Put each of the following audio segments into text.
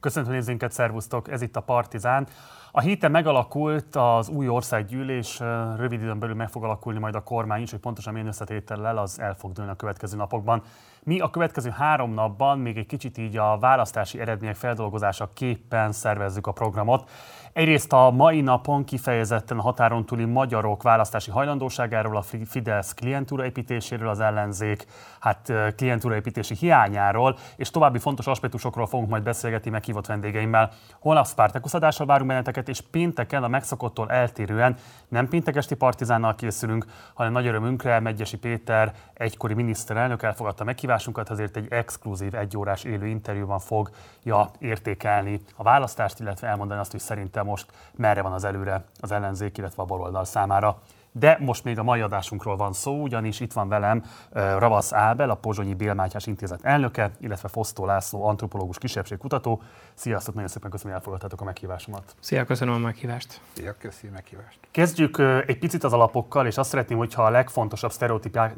Köszöntöm nézőinket, szervusztok, ez itt a Partizán. A héten megalakult az új országgyűlés, rövid időn belül meg fog alakulni majd a kormány is, hogy pontosan milyen összetétellel az el fog dőlni a következő napokban. Mi a következő három napban még egy kicsit így a választási eredmények feldolgozása képpen szervezzük a programot. Egyrészt a mai napon kifejezetten a határon túli magyarok választási hajlandóságáról, a Fidesz klientúraépítéséről, az ellenzék hát klientúraépítési hiányáról, és további fontos aspektusokról fogunk majd beszélgetni meghívott vendégeimmel. Holnap Spartacus adással várunk benneteket, és pénteken a megszokottól eltérően nem péntekesti partizánnal készülünk, hanem nagy örömünkre Megyesi Péter, egykori miniszterelnök elfogadta meghívásunkat, azért egy exkluzív egyórás élő interjúban fogja értékelni a választást, illetve elmondani azt, hogy szerintem most merre van az előre az ellenzék, illetve a baloldal számára. De most még a mai adásunkról van szó, ugyanis itt van velem Ravasz Ábel, a Pozsonyi Bélmátyás Intézet elnöke, illetve Fosztó László, antropológus kisebbségkutató. Sziasztok, nagyon szépen köszönöm, hogy elfogadtátok a meghívásomat. Szia, köszönöm a meghívást. Szia, köszönöm a meghívást. Kezdjük egy picit az alapokkal, és azt szeretném, hogyha a legfontosabb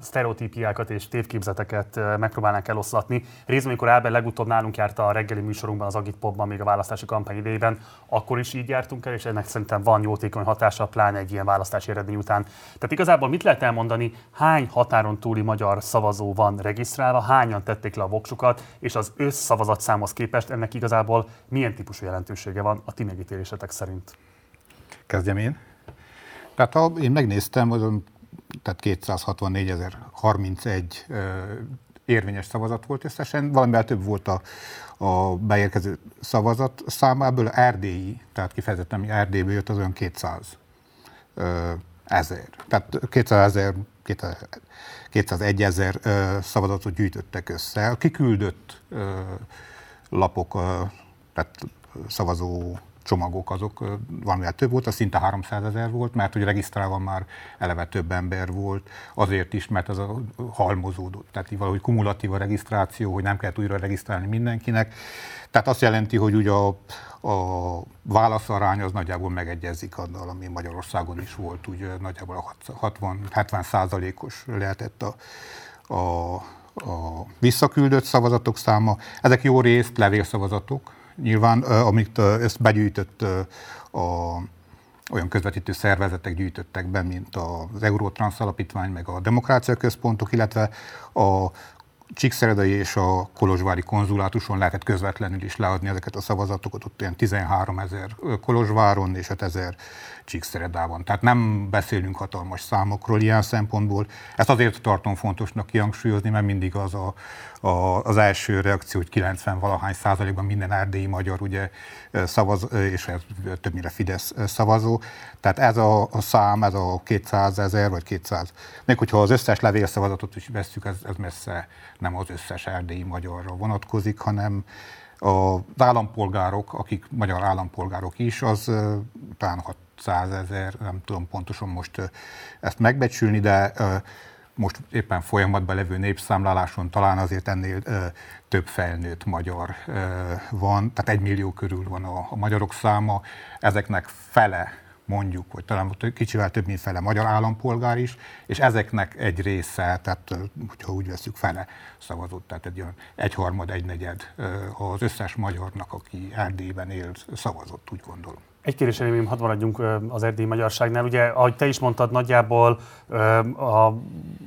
sztereotípiákat és tévképzeteket megpróbálnánk eloszlatni. Részben, amikor Ábel legutóbb nálunk járt a reggeli műsorunkban, az Agit Popban, még a választási kampány idejében, akkor is így jártunk el, és ennek szerintem van jótékony hatása, pláne egy ilyen választási eredmény után. Tehát igazából mit lehet elmondani, hány határon túli magyar szavazó van regisztrálva, hányan tették le a voksukat, és az összszavazatszámhoz képest ennek igazából milyen típusú jelentősége van a ti megítélésetek szerint? Kezdjem én. Tehát ha én megnéztem, azon, tehát 264.031 érvényes szavazat volt összesen, valamivel több volt a, a beérkező szavazat számából, erdélyi, tehát kifejezetten Erdélyből jött az olyan 200 ezer. Tehát 200 ezer, 201 ezer szavazatot gyűjtöttek össze. A kiküldött lapok, tehát szavazó csomagok azok valamivel több volt, az szinte 300 ezer volt, mert hogy regisztrálva már eleve több ember volt, azért is, mert az a halmozódott, tehát valahogy kumulatív a regisztráció, hogy nem kellett újra regisztrálni mindenkinek. Tehát azt jelenti, hogy ugye a, a válaszarány az nagyjából megegyezik azzal, ami Magyarországon is volt, ugye nagyjából 60-70 százalékos lehetett a, a, a visszaküldött szavazatok száma. Ezek jó részt levélszavazatok, nyilván, amit ezt begyűjtött a olyan közvetítő szervezetek gyűjtöttek be, mint az Eurótransz Alapítvány, meg a Demokrácia Központok, illetve a Csíkszeredai és a Kolozsvári konzulátuson lehetett közvetlenül is leadni ezeket a szavazatokat, ott ilyen 13 ezer Kolozsváron és 5 ezer Csíkszeredában. Tehát nem beszélünk hatalmas számokról ilyen szempontból. Ezt azért tartom fontosnak kihangsúlyozni, mert mindig az a, a, az első reakció, hogy 90 valahány százalékban minden erdélyi magyar ugye szavaz, és többnyire Fidesz szavazó. Tehát ez a, a szám, ez a 200 ezer vagy 200. Még hogyha az összes levélszavazatot is veszük, ez, ez messze nem az összes erdélyi magyarra vonatkozik, hanem az állampolgárok, akik magyar állampolgárok is, az talán 600 ezer, nem tudom pontosan most ezt megbecsülni, de most éppen folyamatban levő népszámláláson talán azért ennél ö, több felnőtt magyar ö, van, tehát egy millió körül van a, a magyarok száma, ezeknek fele mondjuk, vagy talán kicsivel több, mint fele magyar állampolgár is, és ezeknek egy része, tehát hogyha úgy veszük fele szavazott, tehát egy olyan egyharmad, egynegyed az összes magyarnak, aki Erdélyben élt, szavazott, úgy gondolom. Egy kérdés még hadd maradjunk az erdélyi magyarságnál. Ugye, ahogy te is mondtad, nagyjából a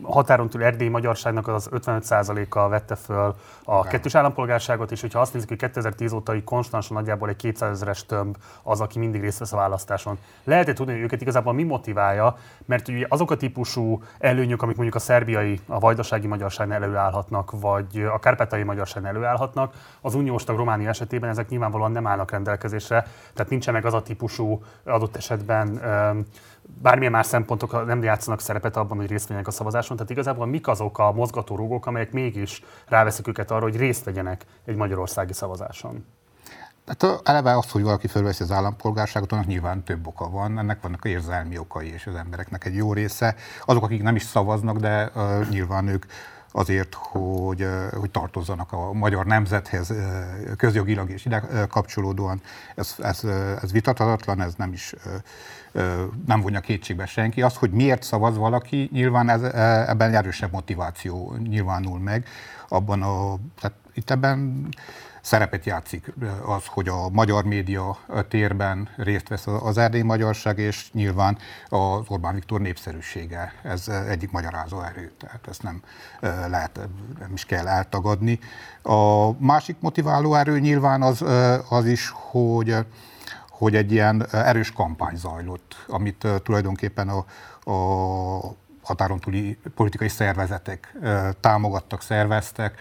határon túl erdélyi magyarságnak az 55%-a vette föl a Nem. kettős állampolgárságot, és hogyha azt nézzük, hogy 2010 óta konstansan nagyjából egy 200 ezeres tömb az, aki mindig részt vesz a választáson. Lehet-e tudni, hogy őket igazából mi motiválja, mert ugye azok a típusú előnyök, amik mondjuk a szerbiai, a vajdasági magyarságnál előállhatnak, vagy a kárpátai magyarságnál előállhatnak, az uniós tag Románia esetében ezek nyilvánvalóan nem állnak rendelkezésre, tehát nincsen meg az a típusú adott esetben bármilyen más szempontok nem játszanak szerepet abban, hogy részt vegyenek a szavazáson. Tehát igazából mik azok a mozgatórugók, amelyek mégis ráveszik őket arra, hogy részt vegyenek egy magyarországi szavazáson? Hát eleve az, hogy valaki fölveszi az állampolgárságot, annak nyilván több oka van, ennek vannak érzelmi okai, és az embereknek egy jó része. Azok, akik nem is szavaznak, de uh, nyilván ők azért, hogy, hogy tartozzanak a magyar nemzethez közjogilag és ide kapcsolódóan. Ez, ez, ez vitathatatlan, ez nem is nem vonja kétségbe senki. Az, hogy miért szavaz valaki, nyilván ez, ebben erősebb motiváció nyilvánul meg. Abban a, tehát itt ebben szerepet játszik az, hogy a magyar média térben részt vesz az erdélyi magyarság, és nyilván az Orbán Viktor népszerűsége. Ez egyik magyarázó erő, tehát ezt nem lehet, nem is kell eltagadni. A másik motiváló erő nyilván az, az is, hogy hogy egy ilyen erős kampány zajlott, amit tulajdonképpen a, a határon túli politikai szervezetek támogattak, szerveztek,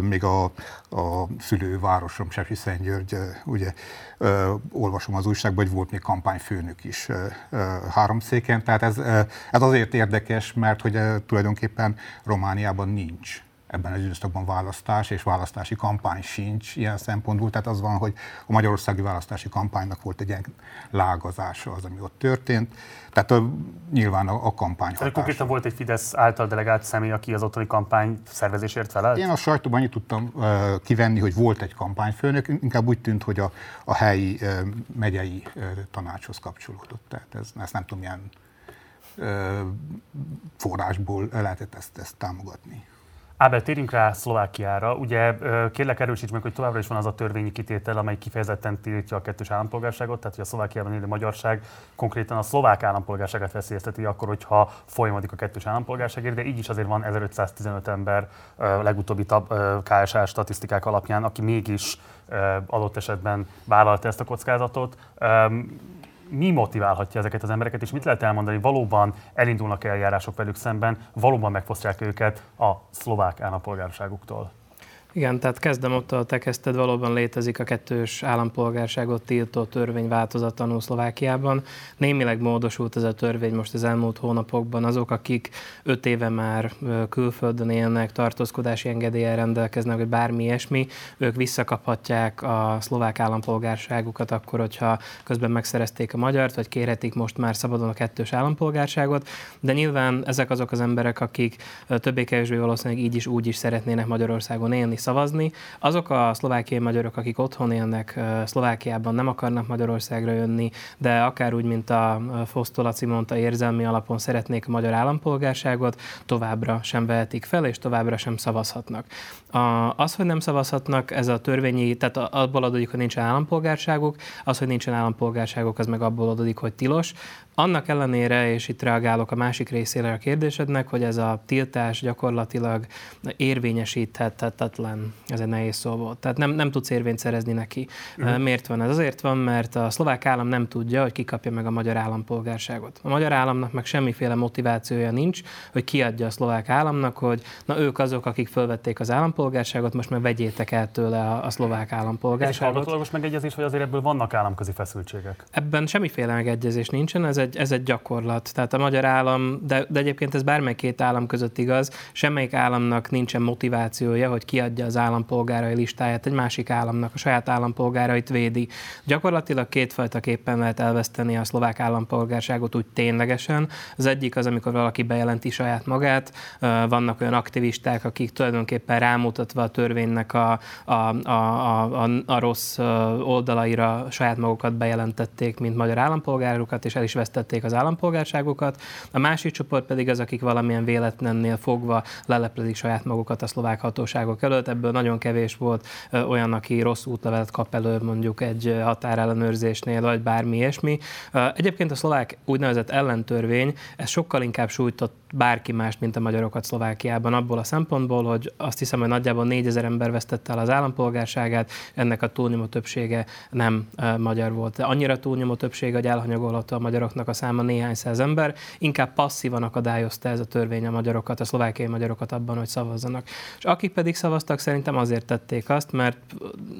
még a, a szülővárosom, Sefi Szentgyörgy, ugye olvasom az újságban, hogy volt még kampányfőnök is három széken, tehát ez, ez azért érdekes, mert hogy tulajdonképpen Romániában nincs ebben az időszakban választás, és választási kampány sincs ilyen szempontból. Tehát az van, hogy a magyarországi választási kampánynak volt egy ilyen lágazása az, ami ott történt. Tehát a, nyilván a, a kampány Tehát konkrétan volt egy Fidesz által delegált személy, aki az otthoni kampány szervezésért felelt? Én a sajtóban annyit tudtam uh, kivenni, hogy volt egy kampányfőnök, inkább úgy tűnt, hogy a, a helyi uh, megyei uh, tanácshoz kapcsolódott. Tehát ez, ezt nem tudom, milyen forrásból lehetett ezt, ezt támogatni. Ábel, térjünk rá Szlovákiára. Ugye kérlek erősíts meg, hogy továbbra is van az a törvényi kitétel, amely kifejezetten tiltja a kettős állampolgárságot, tehát hogy a Szlovákiában élő magyarság konkrétan a szlovák állampolgárságát veszélyezteti akkor, hogyha folyamodik a kettős állampolgárságért, de így is azért van 1515 ember legutóbbi KSA statisztikák alapján, aki mégis adott esetben vállalta ezt a kockázatot mi motiválhatja ezeket az embereket, és mit lehet elmondani, valóban elindulnak eljárások velük szemben, valóban megfosztják őket a szlovák állampolgárságuktól? Igen, tehát kezdem ott, ahol te kezdted, valóban létezik a kettős állampolgárságot tiltó törvény változatlanul Szlovákiában. Némileg módosult ez a törvény most az elmúlt hónapokban. Azok, akik öt éve már külföldön élnek, tartózkodási engedélyen rendelkeznek, vagy bármi ilyesmi, ők visszakaphatják a szlovák állampolgárságukat akkor, hogyha közben megszerezték a magyart, vagy kérhetik most már szabadon a kettős állampolgárságot. De nyilván ezek azok az emberek, akik többé-kevésbé valószínűleg így is úgy is szeretnének Magyarországon élni, szavazni. Azok a szlovákiai magyarok, akik otthon élnek Szlovákiában, nem akarnak Magyarországra jönni, de akár úgy, mint a Fosztolaci mondta, érzelmi alapon szeretnék a magyar állampolgárságot, továbbra sem vehetik fel, és továbbra sem szavazhatnak. Az, hogy nem szavazhatnak, ez a törvényi, tehát abból adódik, hogy nincsen állampolgárságuk, az, hogy nincsen állampolgárságuk, az meg abból adódik, hogy tilos. Annak ellenére, és itt reagálok a másik részére a kérdésednek, hogy ez a tiltás gyakorlatilag érvényesíthetetlen, ez egy nehéz szó volt. Tehát nem, nem tudsz érvényt szerezni neki. Uh-huh. Miért van ez? Azért van, mert a szlovák állam nem tudja, hogy kikapja meg a magyar állampolgárságot. A magyar államnak meg semmiféle motivációja nincs, hogy kiadja a szlovák államnak, hogy na ők azok, akik fölvették az állampolgárságot, most már vegyétek el tőle a, a szlovák állampolgárságot. Ez egy megegyezés, hogy azért ebből vannak államközi feszültségek? Ebben semmiféle megegyezés nincsen, ez egy, ez egy gyakorlat. Tehát a magyar állam, de, de egyébként ez bármely két állam között igaz, semmelyik államnak nincsen motivációja, hogy kiadja az állampolgárai listáját egy másik államnak, a saját állampolgárait védi. Gyakorlatilag kétfajtaképpen lehet elveszteni a szlovák állampolgárságot úgy ténylegesen. Az egyik az, amikor valaki bejelenti saját magát, vannak olyan aktivisták, akik tulajdonképpen rámutatva a törvénynek a, a, a, a, a rossz oldalaira saját magukat bejelentették, mint magyar állampolgárokat, és el is vesztették az állampolgárságokat. A másik csoport pedig az, akik valamilyen véletlennél fogva leleplezik saját magukat a szlovák hatóságok előtt. Ebből nagyon kevés volt olyan, aki rossz útlevelet kap elő mondjuk egy határellenőrzésnél, vagy bármi ilyesmi. Egyébként a szlovák úgynevezett ellentörvény, ez sokkal inkább sújtott bárki más, mint a magyarokat Szlovákiában, abból a szempontból, hogy azt hiszem, hogy nagyjából 4000 ember vesztette el az állampolgárságát, ennek a túlnyomó többsége nem magyar volt. De annyira túlnyomó többsége, hogy elhanyagolható a magyaroknak a száma néhány száz ember, inkább passzívan akadályozta ez a törvény a magyarokat, a szlovákiai magyarokat abban, hogy szavazzanak. És akik pedig szavaztak, szerintem azért tették azt, mert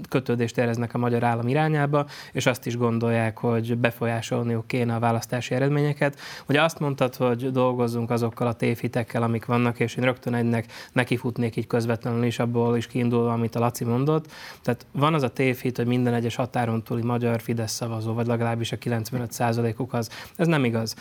kötődést éreznek a magyar állam irányába, és azt is gondolják, hogy befolyásolniuk kéne a választási eredményeket. Ugye azt mondtad, hogy dolgozzunk azokkal a tévhitekkel, amik vannak, és én rögtön egynek nekifutnék így közvetlenül is abból is kiindulva, amit a Laci mondott. Tehát van az a tévhit, hogy minden egyes határon túli magyar Fidesz szavazó, vagy legalábbis a 95%-uk az, Ez nem igaz.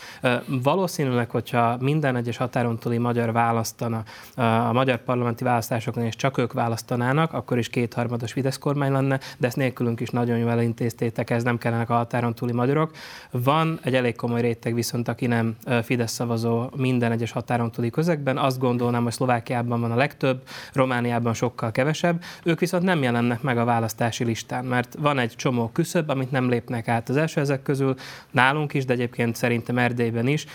Valószínűleg, hogyha minden egyes határon túli magyar választana a magyar parlamenti választásokon, és csak ők választanának, akkor is kétharmados Fidesz kormány lenne, de ezt nélkülünk is nagyon jól elintéztétek, ez nem kellenek a határon túli magyarok. Van egy elég komoly réteg viszont, aki nem Fidesz szavazó minden egyes határon túli közegben. Azt gondolnám, hogy Szlovákiában van a legtöbb, Romániában sokkal kevesebb. Ők viszont nem jelennek meg a választási listán, mert van egy csomó küszöb, amit nem lépnek át az első ezek közül, nálunk is, de egyébként szerintem Erdélyben is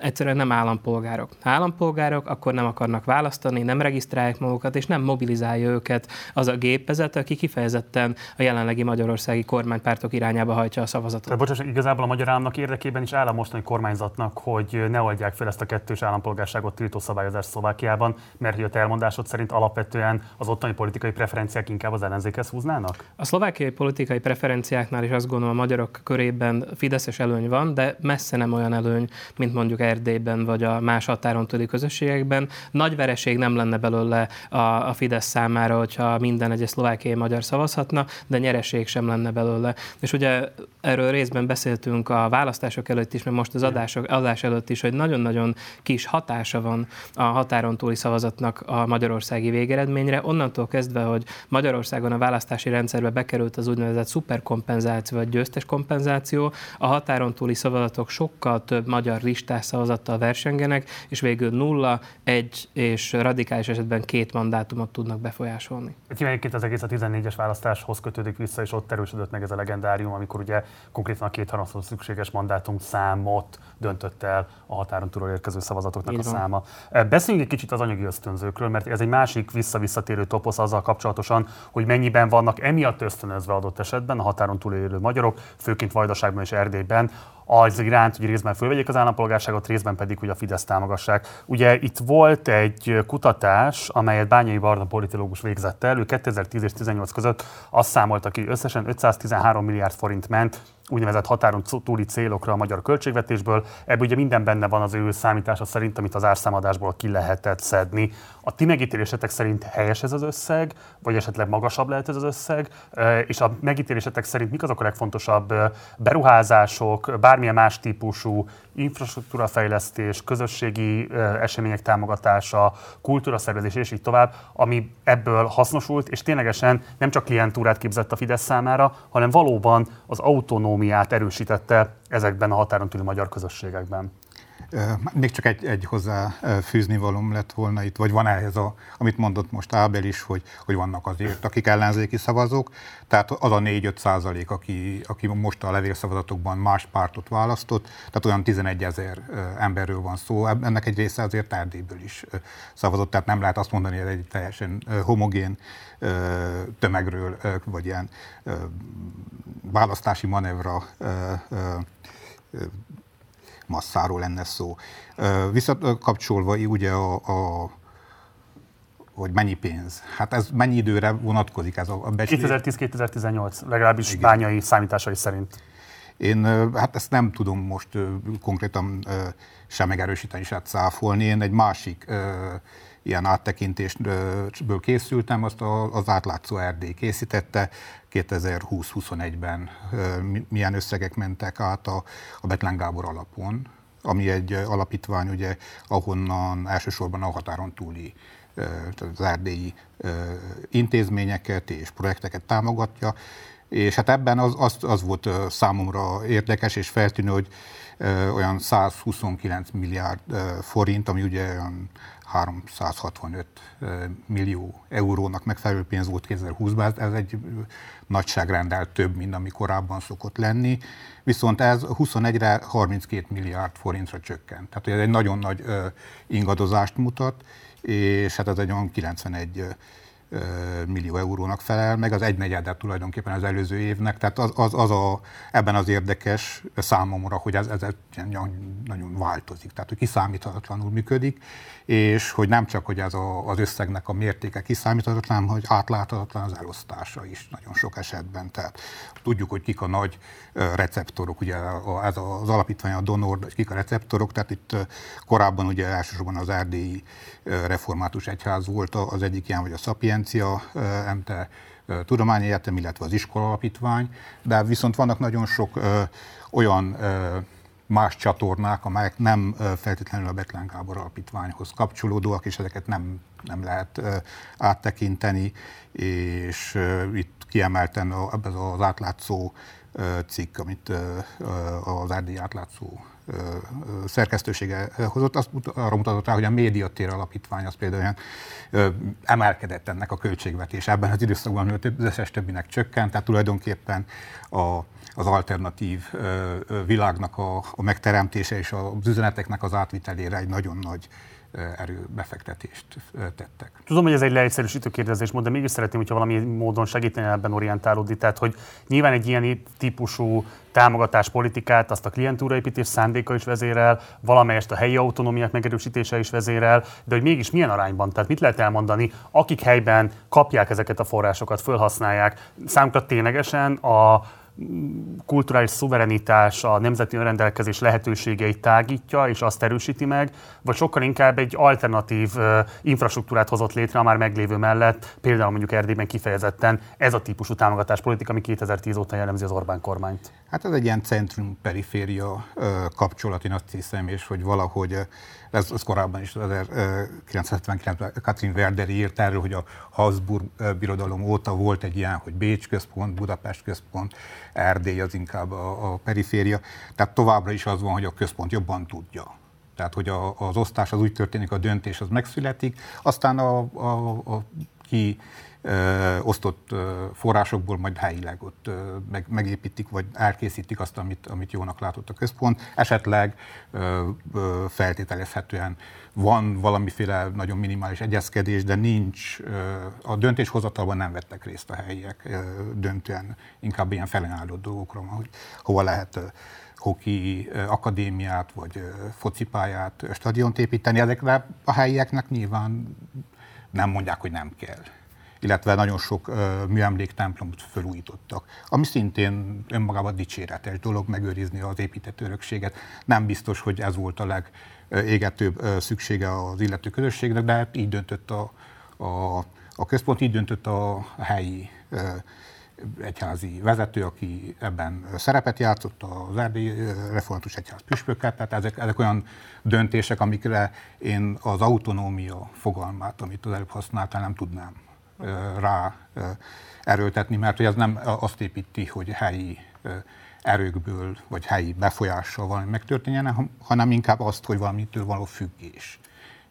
egyszerűen nem állampolgárok. Ha állampolgárok, akkor nem akarnak választani, nem regisztrálják magukat, és nem mobilizálja őket az a gépezet, aki kifejezetten a jelenlegi magyarországi kormánypártok irányába hajtja a szavazatot. Tehát bocsánat, igazából a magyar államnak érdekében is áll a mostani kormányzatnak, hogy ne oldják fel ezt a kettős állampolgárságot tiltó szabályozást Szlovákiában, mert hogy a te elmondásod szerint alapvetően az ottani politikai preferenciák inkább az ellenzékhez húznának? A szlovákiai politikai preferenciáknál is azt gondolom a magyarok körében fideszes előny van, de messze nem olyan előny, mint mondjuk Erdélyben vagy a más határon túli közösségekben. Nagy vereség nem lenne belőle a, a Fidesz számára, hogyha minden egyes szlovákiai magyar szavazhatna, de nyereség sem lenne belőle. És ugye erről részben beszéltünk a választások előtt is, mert most az adások, adás előtt is, hogy nagyon-nagyon kis hatása van a határon túli szavazatnak a magyarországi végeredményre. Onnantól kezdve, hogy Magyarországon a választási rendszerbe bekerült az úgynevezett szuperkompenzáció vagy győztes kompenzáció, a határon túli szavazatok sokkal több magyar listás szavazattal versengenek, és végül nulla, egy és radikális esetben két mandátumot tudnak befolyásolni. Egyébként az egész a 14-es választáshoz kötődik vissza, és ott erősödött meg ez a legendárium, amikor ugye konkrétan a két szükséges mandátum számot döntött el a határon túl érkező szavazatoknak a száma. Beszéljünk egy kicsit az anyagi ösztönzőkről, mert ez egy másik visszavisszatérő toposz azzal kapcsolatosan, hogy mennyiben vannak emiatt ösztönözve adott esetben a határon túl élő magyarok, főként Vajdaságban és Erdélyben, az iránt, hogy részben fölvegyék az állampolgárságot, részben pedig, hogy a Fidesz támogassák. Ugye itt volt egy kutatás, amelyet Bányai Barna politológus végzett el, ő 2010 és 2018 között azt számolta ki, összesen 513 milliárd forint ment úgynevezett határon túli célokra a magyar költségvetésből. Ebből ugye minden benne van az ő számítása szerint, amit az árszámadásból ki lehetett szedni. A ti megítélésetek szerint helyes ez az összeg, vagy esetleg magasabb lehet ez az összeg, és a megítélésetek szerint mik azok a legfontosabb beruházások, bármilyen más típusú infrastruktúrafejlesztés, közösségi események támogatása, kultúraszervezés és így tovább, ami ebből hasznosult, és ténylegesen nem csak klientúrát képzett a Fidesz számára, hanem valóban az autonómiát erősítette ezekben a határon túli magyar közösségekben. Még csak egy, egy hozzá fűzni valóm lett volna itt, vagy van ehhez, a, amit mondott most Ábel is, hogy, hogy vannak azért, akik ellenzéki szavazók, tehát az a 4-5 százalék, aki, aki most a levélszavazatokban más pártot választott, tehát olyan 11 ezer emberről van szó, ennek egy része azért Erdélyből is szavazott, tehát nem lehet azt mondani, hogy egy teljesen homogén tömegről, vagy ilyen választási manevra masszáról lenne szó. Visszakapcsolva ugye a, a hogy mennyi pénz. Hát ez mennyi időre vonatkozik ez a, becslés? 2010-2018, legalábbis Igen. bányai számításai szerint. Én hát ezt nem tudom most konkrétan sem megerősíteni, sem cáfolni. Én egy másik ilyen áttekintésből készültem, azt az átlátszó Erdély készítette. 2020-21-ben milyen összegek mentek át a, a Betlen Gábor alapon, ami egy alapítvány, ugye, ahonnan elsősorban a határon túli az erdélyi intézményeket és projekteket támogatja, és hát ebben az, az, az volt számomra érdekes és feltűnő, hogy olyan 129 milliárd forint, ami ugye olyan 365 millió eurónak megfelelő pénz volt 2020-ban, ez egy nagyságrendel több, mint ami korábban szokott lenni, viszont ez 21-re 32 milliárd forintra csökkent. Tehát ez egy nagyon nagy ingadozást mutat, és hát ez egy olyan 91 millió eurónak felel, meg az egynegyedet tulajdonképpen az előző évnek, tehát az, az, az a, ebben az érdekes számomra, hogy ez, ez nagyon változik, tehát hogy kiszámíthatatlanul működik, és hogy nem csak, hogy ez a, az összegnek a mértéke kiszámíthatatlan, hanem hogy átláthatatlan az elosztása is nagyon sok esetben. Tehát tudjuk, hogy kik a nagy receptorok, ugye ez az alapítvány a donor, kik a receptorok, tehát itt korábban ugye elsősorban az erdélyi református egyház volt az egyik ilyen, vagy a Szapiencia MT Tudományi Egyetem, illetve az iskola alapítvány, de viszont vannak nagyon sok olyan más csatornák, amelyek nem feltétlenül a Betlen Gábor alapítványhoz kapcsolódóak, és ezeket nem, nem lehet áttekinteni, és itt kiemelten az átlátszó cikk, amit az Erdély átlátszó szerkesztősége hozott, azt arra mutatott rá, hogy a médiatér alapítvány az például olyan emelkedett ennek a költségvetés. Ebben az időszakban az összes többinek csökkent, tehát tulajdonképpen a, az alternatív világnak a, a megteremtése és az üzeneteknek az átvitelére egy nagyon nagy erőbefektetést tettek. Tudom, hogy ez egy leegyszerűsítő kérdezés, de mégis szeretném, hogyha valami módon segíteni ebben orientálódni. Tehát, hogy nyilván egy ilyen típusú támogatáspolitikát, azt a klientúraépítés szándéka is vezérel, valamelyest a helyi autonómiák megerősítése is vezérel, de hogy mégis milyen arányban? Tehát mit lehet elmondani, akik helyben kapják ezeket a forrásokat, felhasználják, számukra ténylegesen a kulturális szuverenitás, a nemzeti önrendelkezés lehetőségeit tágítja, és azt erősíti meg, vagy sokkal inkább egy alternatív infrastruktúrát hozott létre a már meglévő mellett, például mondjuk Erdélyben kifejezetten ez a típusú támogatáspolitika, ami 2010 óta jellemzi az Orbán kormányt. Hát ez egy ilyen centrum-periféria kapcsolat, én azt hiszem, és hogy valahogy ez, ez korábban is 1979-ben Katrin Werder írt erről, hogy a Habsburg birodalom óta volt egy ilyen, hogy Bécs központ, Budapest központ, Erdély az inkább a, a periféria. Tehát továbbra is az van, hogy a központ jobban tudja. Tehát, hogy a, az osztás az úgy történik, a döntés az megszületik, aztán a, a, a ki osztott forrásokból majd helyileg ott meg, megépítik, vagy elkészítik azt, amit, amit jónak látott a központ. Esetleg feltételezhetően van valamiféle nagyon minimális egyezkedés, de nincs, a döntéshozatalban nem vettek részt a helyiek döntően, inkább ilyen felenálló dolgokról, hogy hova lehet hoki akadémiát, vagy focipályát, stadiont építeni. Ezekre a helyieknek nyilván nem mondják, hogy nem kell illetve nagyon sok uh, műemléktemplomot felújítottak, ami szintén önmagában dicséretes dolog megőrizni az épített örökséget. Nem biztos, hogy ez volt a legégetőbb szüksége az illető közösségnek, de hát így döntött a, a, a központ, így döntött a helyi uh, egyházi vezető, aki ebben szerepet játszott, az Erdély Református Egyház püspökkel, tehát ezek, ezek olyan döntések, amikre én az autonómia fogalmát, amit az előbb használtál, nem tudnám rá erőltetni, mert hogy ez nem azt építi, hogy helyi erőkből vagy helyi befolyással valami megtörténjen, hanem inkább azt, hogy valamitől való függés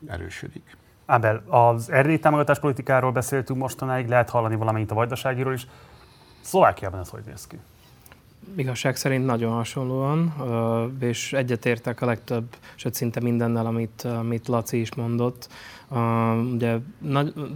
erősödik. Ábel, az erdélyi támogatás politikáról beszéltünk mostanáig, lehet hallani valamint a vajdaságiról is. Szlovákiában ez hogy néz ki? Igazság szerint nagyon hasonlóan, és egyetértek a legtöbb, sőt szinte mindennel, amit, amit Laci is mondott. Ugye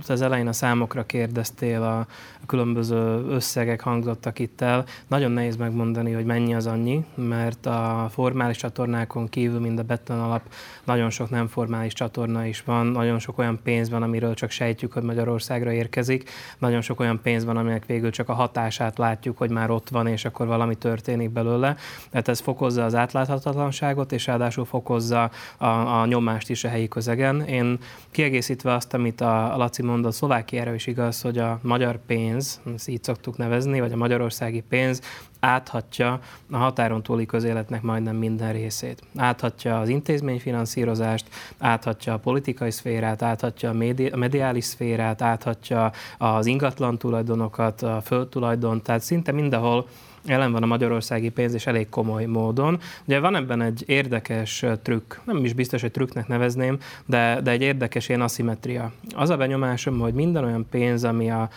az elején a számokra kérdeztél, a, különböző összegek hangzottak itt el. Nagyon nehéz megmondani, hogy mennyi az annyi, mert a formális csatornákon kívül, mind a Beton alap, nagyon sok nem formális csatorna is van, nagyon sok olyan pénz van, amiről csak sejtjük, hogy Magyarországra érkezik, nagyon sok olyan pénz van, aminek végül csak a hatását látjuk, hogy már ott van, és akkor valami történik belőle. Tehát ez fokozza az átláthatatlanságot, és ráadásul fokozza a, a nyomást is a helyi közegen. Én kiegészítve azt, amit a, a Laci mondott, Szlovákiára is igaz, hogy a magyar pénz ezt így szoktuk nevezni, vagy a magyarországi pénz áthatja a határon túli közéletnek majdnem minden részét. Áthatja az intézményfinanszírozást, áthatja a politikai szférát, áthatja a, médi- a mediális szférát, áthatja az ingatlan tulajdonokat, a földtulajdon, tehát szinte mindenhol jelen van a magyarországi pénz, és elég komoly módon. Ugye van ebben egy érdekes trükk, nem is biztos, hogy trükknek nevezném, de, de egy érdekes ilyen aszimetria. Az a benyomásom, hogy minden olyan pénz, ami a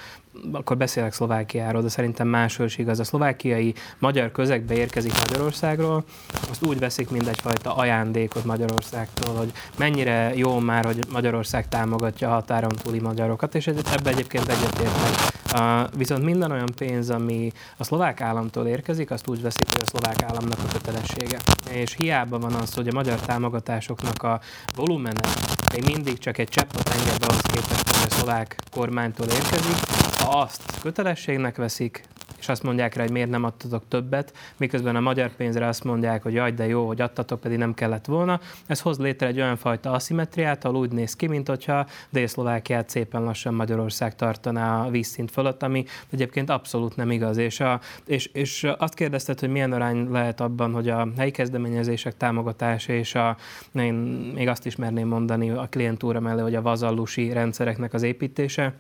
akkor beszélek Szlovákiáról, de szerintem máshol is igaz. A szlovákiai magyar közegbe érkezik Magyarországról, azt úgy veszik, mint egyfajta ajándékot Magyarországtól, hogy mennyire jó már, hogy Magyarország támogatja a határon túli magyarokat, és ebbe egyébként egyetértek. Uh, viszont minden olyan pénz, ami a szlovák államtól érkezik, azt úgy veszik, hogy a szlovák államnak a kötelessége. És hiába van az, hogy a magyar támogatásoknak a volumene még mindig csak egy csepp a tengerbe az képest, hogy a szlovák kormánytól érkezik, ha azt kötelességnek veszik, és azt mondják rá, hogy miért nem adtatok többet, miközben a magyar pénzre azt mondják, hogy jaj, de jó, hogy adtatok, pedig nem kellett volna. Ez hoz létre egy olyan fajta aszimetriát, ahol úgy néz ki, mint hogyha Dél-Szlovákiát szépen lassan Magyarország tartaná a vízszint fölött, ami egyébként abszolút nem igaz. És, a, és, és azt kérdezted, hogy milyen arány lehet abban, hogy a helyi kezdeményezések támogatása és a, én még azt is merném mondani a klientúra mellé, hogy a vazallusi rendszereknek az építése.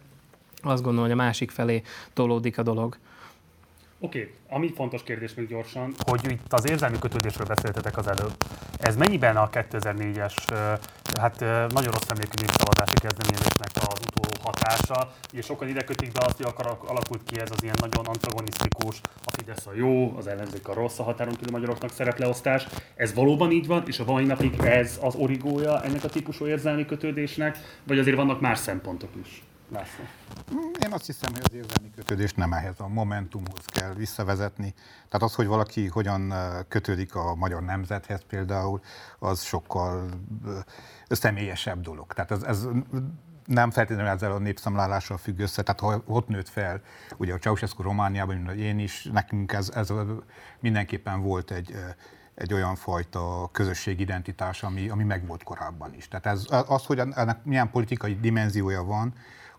Azt gondolom, hogy a másik felé tolódik a dolog. Oké, okay. ami fontos kérdés még gyorsan, hogy itt az érzelmi kötődésről beszéltetek az előbb. Ez mennyiben a 2004-es, hát nagyon rossz emlékű népszavazási kezdeményezésnek az utoló hatása, és sokan ide kötik be azt, hogy akar, alakult ki ez az ilyen nagyon antagonisztikus, a Fidesz a jó, az ellenzék a rossz, a határon kívül magyaroknak szerepleosztás. Ez valóban így van, és a mai napig ez az origója ennek a típusú érzelmi kötődésnek, vagy azért vannak más szempontok is? László. Én azt hiszem, hogy az érzelmi kötődés nem ehhez a momentumhoz kell visszavezetni. Tehát az, hogy valaki hogyan kötődik a magyar nemzethez például, az sokkal személyesebb dolog. Tehát ez, ez nem feltétlenül ezzel a népszámlálással függ össze, tehát ha ott nőtt fel, ugye a Ceausescu Romániában, mint én is, nekünk ez, ez mindenképpen volt egy, egy olyan fajta közösségidentitás, ami, ami megvolt korábban is. Tehát ez, az, hogy ennek milyen politikai dimenziója van,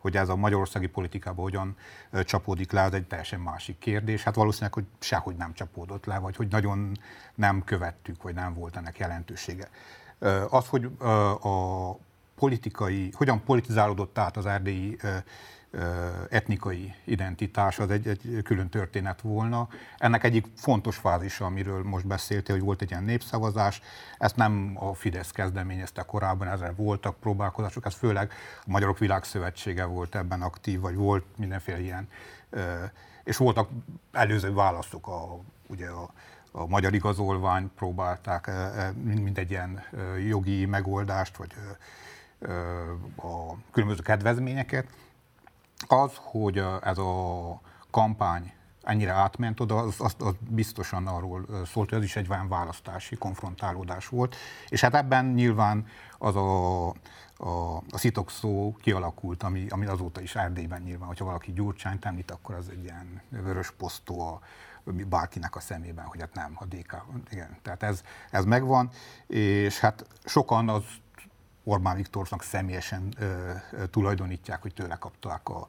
hogy ez a magyarországi politikában hogyan csapódik le, az egy teljesen másik kérdés. Hát valószínűleg, hogy sehogy nem csapódott le, vagy hogy nagyon nem követtük, vagy nem volt ennek jelentősége. Az, hogy a politikai, hogyan politizálódott át az erdélyi etnikai identitás, az egy, egy külön történet volna. Ennek egyik fontos fázisa, amiről most beszéltél, hogy volt egy ilyen népszavazás, ezt nem a Fidesz kezdeményezte korábban, ezzel voltak próbálkozások, ez főleg a Magyarok Világszövetsége volt ebben aktív, vagy volt mindenféle ilyen, és voltak előző válaszok, a, ugye a, a magyar igazolvány próbálták, mint egy ilyen jogi megoldást, vagy a különböző kedvezményeket, az, hogy ez a kampány ennyire átment oda, az, az, az biztosan arról szólt, hogy az is egy választási konfrontálódás volt. És hát ebben nyilván az a, a, a szitok szó kialakult, ami, ami azóta is Erdélyben nyilván, hogyha valaki Gyurcsányt említ, akkor az egy ilyen vörös posztó a, bárkinek a szemében, hogy hát nem, a DK, igen. Tehát ez, ez megvan, és hát sokan az Orbán Viktornak személyesen ö, ö, tulajdonítják, hogy tőle kapták a,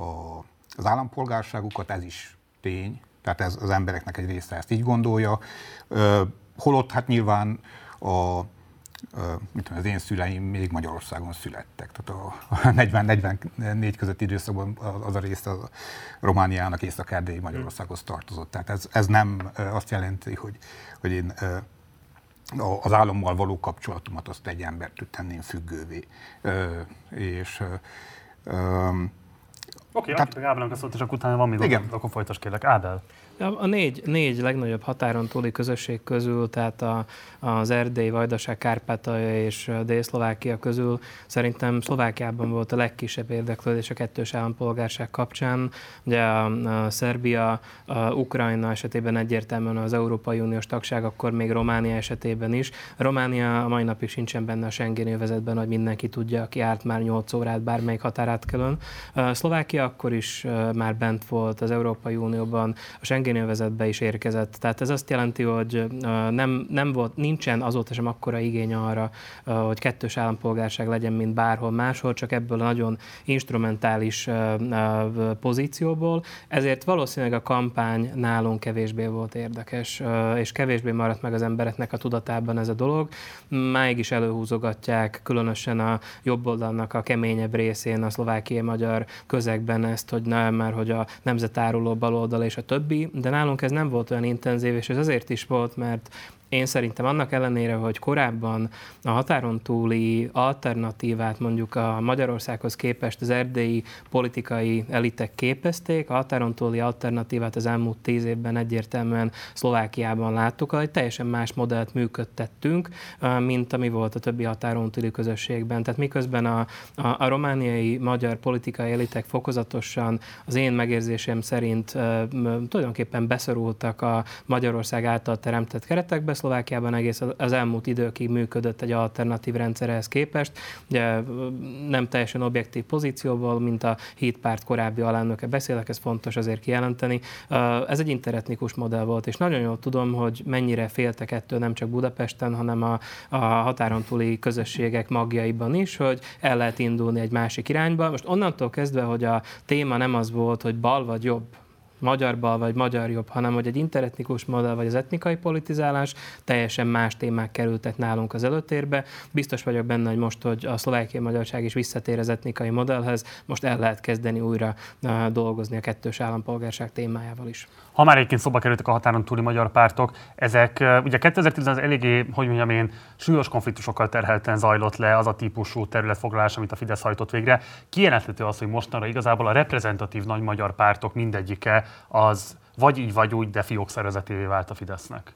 a, az állampolgárságukat, ez is tény, tehát ez az embereknek egy része ezt így gondolja. Ö, holott hát nyilván a, mit tudom, az én szüleim még Magyarországon születtek. Tehát a 40-44 közötti időszakban az a része a Romániának észak Magyarországhoz tartozott. Tehát ez, ez nem azt jelenti, hogy, hogy én az állammal való kapcsolatomat azt egy embert tenném függővé. Ö, és Oké, okay, tehát... Ábelnek szólt, és akkor utána van még igen. akkor folytas kérlek. Ábel. A négy, négy legnagyobb határon túli közösség közül, tehát a, az Erdély, Vajdaság, Kárpátalja és Dél-Szlovákia közül szerintem Szlovákiában volt a legkisebb érdeklődés a kettős állampolgárság kapcsán. Ugye a, a Szerbia, a Ukrajna esetében egyértelműen az Európai Uniós tagság, akkor még Románia esetében is. Románia a mai napig sincsen benne a Schengen övezetben, hogy mindenki tudja, aki árt már 8 órát bármelyik határátkelőn. Szlovákia akkor is már bent volt az Európai Unióban, a Schengen Schengen is érkezett. Tehát ez azt jelenti, hogy nem, nem volt, nincsen azóta sem akkora igény arra, hogy kettős állampolgárság legyen, mint bárhol máshol, csak ebből a nagyon instrumentális pozícióból. Ezért valószínűleg a kampány nálunk kevésbé volt érdekes, és kevésbé maradt meg az embereknek a tudatában ez a dolog. Máig is előhúzogatják, különösen a jobb oldalnak a keményebb részén, a szlovákiai magyar közegben ezt, hogy nem, már hogy a nemzetáruló baloldal és a többi, de nálunk ez nem volt olyan intenzív, és ez azért is volt, mert én szerintem annak ellenére, hogy korábban a határon túli alternatívát mondjuk a Magyarországhoz képest az erdélyi politikai elitek képezték, a határon túli alternatívát az elmúlt tíz évben egyértelműen Szlovákiában láttuk, egy teljesen más modellt működtettünk, mint ami volt a többi határon túli közösségben. Tehát miközben a, a, a romániai magyar politikai elitek fokozatosan az én megérzésem szerint tulajdonképpen beszorultak a Magyarország által teremtett keretekbe, Csehszlovákiában egész az elmúlt időkig működött egy alternatív rendszerhez képest. Ugye nem teljesen objektív pozícióból, mint a hitpárt korábbi alelnöke beszélek, ez fontos azért kijelenteni. Ez egy interetnikus modell volt, és nagyon jól tudom, hogy mennyire féltek ettől nem csak Budapesten, hanem a, a határon túli közösségek magjaiban is, hogy el lehet indulni egy másik irányba. Most onnantól kezdve, hogy a téma nem az volt, hogy bal vagy jobb, magyar bal vagy magyar jobb, hanem hogy egy interetnikus modell vagy az etnikai politizálás, teljesen más témák kerültek nálunk az előtérbe. Biztos vagyok benne, hogy most, hogy a szlovákiai magyarság is visszatér az etnikai modellhez, most el lehet kezdeni újra dolgozni a kettős állampolgárság témájával is. Ha már egyébként szóba kerültek a határon túli magyar pártok, ezek ugye 2010 az eléggé, hogy mondjam én, súlyos konfliktusokkal terhelten zajlott le az a típusú területfoglalás, amit a Fidesz hajtott végre. Kijelenthető az, hogy mostanra igazából a reprezentatív nagy magyar pártok mindegyike az vagy így, vagy úgy, de fiók szervezetévé vált a Fidesznek.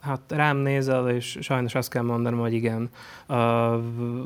Hát rám nézel, és sajnos azt kell mondanom, hogy igen. A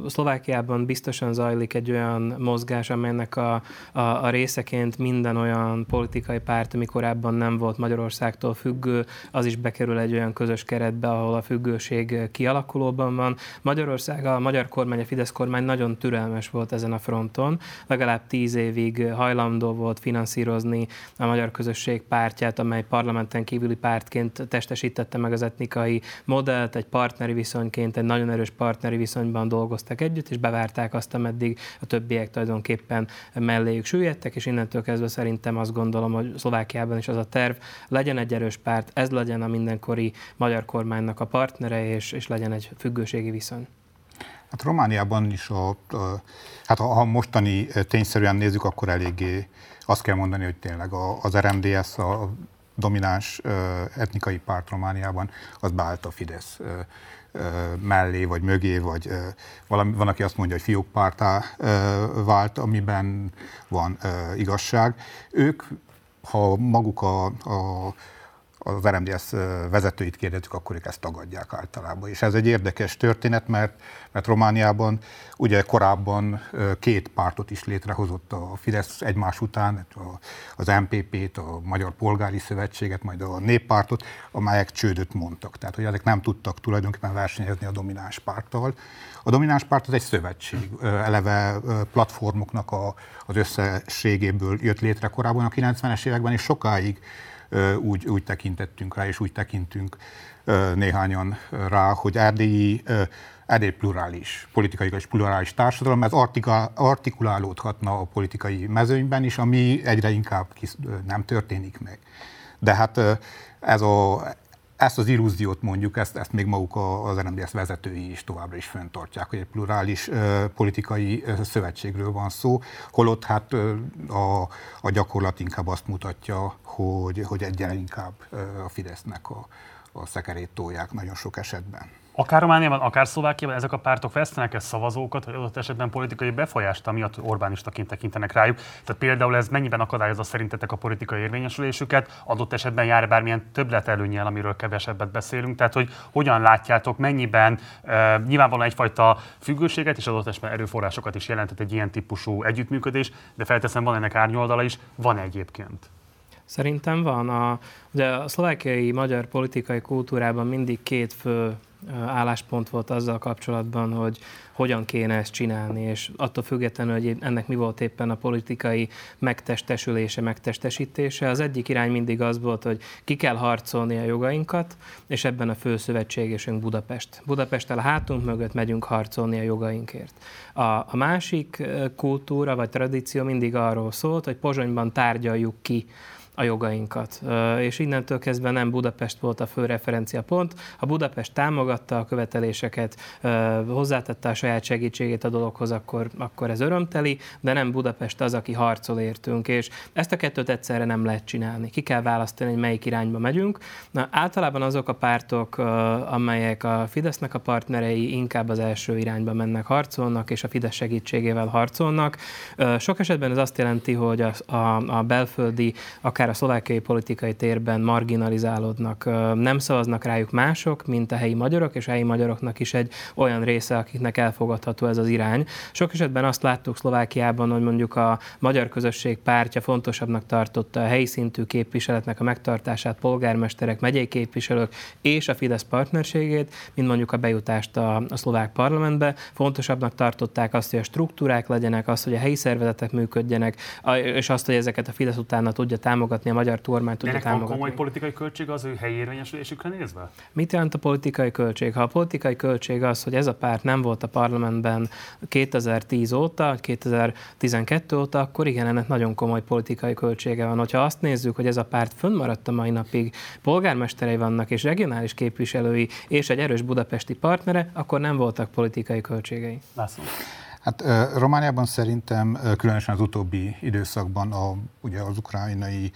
Szlovákiában biztosan zajlik egy olyan mozgás, amelynek a, a, a részeként minden olyan politikai párt, ami korábban nem volt Magyarországtól függő, az is bekerül egy olyan közös keretbe, ahol a függőség kialakulóban van. Magyarország, a magyar kormány, a Fidesz kormány nagyon türelmes volt ezen a fronton. Legalább tíz évig hajlandó volt finanszírozni a magyar közösség pártját, amely parlamenten kívüli pártként testesítette meg az etnikai technikai modellt, egy partneri viszonyként, egy nagyon erős partneri viszonyban dolgoztak együtt, és bevárták azt, ameddig a többiek tulajdonképpen melléjük süllyedtek, és innentől kezdve szerintem azt gondolom, hogy Szlovákiában is az a terv, legyen egy erős párt, ez legyen a mindenkori magyar kormánynak a partnere, és, és legyen egy függőségi viszony. Hát Romániában is, a, a, hát ha mostani tényszerűen nézzük, akkor eléggé azt kell mondani, hogy tényleg az RMDS, a domináns etnikai párt Romániában, az beállt a Fidesz mellé, vagy mögé, vagy valami, van, aki azt mondja, hogy fiókpártá vált, amiben van igazság. Ők, ha maguk a, a az RMDS vezetőit kérdezzük, akkor ők ezt tagadják általában. És ez egy érdekes történet, mert, mert Romániában ugye korábban két pártot is létrehozott a Fidesz egymás után, az MPP-t, a Magyar Polgári Szövetséget, majd a Néppártot, amelyek csődöt mondtak. Tehát, hogy ezek nem tudtak tulajdonképpen versenyezni a domináns párttal. A domináns párt az egy szövetség, eleve platformoknak a, az összességéből jött létre korábban a 90-es években, és sokáig úgy, úgy tekintettünk rá, és úgy tekintünk néhányan rá, hogy erdélyi Erdély plurális, politikai és plurális társadalom, ez artikulálódhatna a politikai mezőnyben is, ami egyre inkább nem történik meg. De hát ez a, ezt az illúziót mondjuk, ezt, ezt még maguk az RMDS vezetői is továbbra is fenntartják, hogy egy plurális uh, politikai uh, szövetségről van szó, holott hát uh, a, a gyakorlat inkább azt mutatja, hogy, hogy egyre inkább uh, a Fidesznek a, a szekerét tolják nagyon sok esetben. Akár Romániában, akár Szlovákiában ezek a pártok vesztenek-e szavazókat, vagy adott esetben politikai befolyást, amiatt Orbánistaként tekintenek rájuk. Tehát például ez mennyiben akadályozza szerintetek a politikai érvényesülésüket, adott esetben jár bármilyen többlet előnyel, amiről kevesebbet beszélünk. Tehát, hogy hogyan látjátok, mennyiben e, nyilvánvalóan egyfajta függőséget és adott esetben erőforrásokat is jelentett egy ilyen típusú együttműködés, de felteszem, van ennek árnyoldala is, van egyébként. Szerintem van. A, ugye a szlovákiai magyar politikai kultúrában mindig két fő álláspont volt azzal kapcsolatban, hogy hogyan kéne ezt csinálni, és attól függetlenül, hogy ennek mi volt éppen a politikai megtestesülése, megtestesítése. Az egyik irány mindig az volt, hogy ki kell harcolni a jogainkat, és ebben a fő Budapest. Budapesttel a hátunk mögött megyünk harcolni a jogainkért. A, a másik kultúra vagy tradíció mindig arról szólt, hogy Pozsonyban tárgyaljuk ki a jogainkat. És innentől kezdve nem Budapest volt a fő referenciapont. Ha Budapest támogatta a követeléseket, hozzátette a saját segítségét a dologhoz, akkor, akkor ez örömteli, de nem Budapest az, aki harcol értünk. És ezt a kettőt egyszerre nem lehet csinálni. Ki kell választani, hogy melyik irányba megyünk. Na, általában azok a pártok, amelyek a Fidesznek a partnerei inkább az első irányba mennek, harcolnak, és a Fidesz segítségével harcolnak. Sok esetben ez azt jelenti, hogy a, a, a belföldi, akár akár a szlovákiai politikai térben marginalizálódnak, nem szavaznak rájuk mások, mint a helyi magyarok, és a helyi magyaroknak is egy olyan része, akiknek elfogadható ez az irány. Sok esetben azt láttuk Szlovákiában, hogy mondjuk a magyar közösség pártja fontosabbnak tartotta a helyi szintű képviseletnek a megtartását, polgármesterek, megyei képviselők és a Fidesz partnerségét, mint mondjuk a bejutást a, a szlovák parlamentbe. Fontosabbnak tartották azt, hogy a struktúrák legyenek, azt, hogy a helyi szervezetek működjenek, és azt, hogy ezeket a Fidesz utána tudja támogatni, a magyar kormány tudja Ennek támogatni. van komoly politikai költség az ő helyi érvényesülésükre nézve? Mit jelent a politikai költség? Ha a politikai költség az, hogy ez a párt nem volt a parlamentben 2010 óta, 2012 óta, akkor igen, ennek nagyon komoly politikai költsége van. Hogyha azt nézzük, hogy ez a párt fönnmaradt a mai napig, polgármesterei vannak és regionális képviselői és egy erős budapesti partnere, akkor nem voltak politikai költségei. László. Hát Romániában szerintem különösen az utóbbi időszakban a, ugye az ukrajnai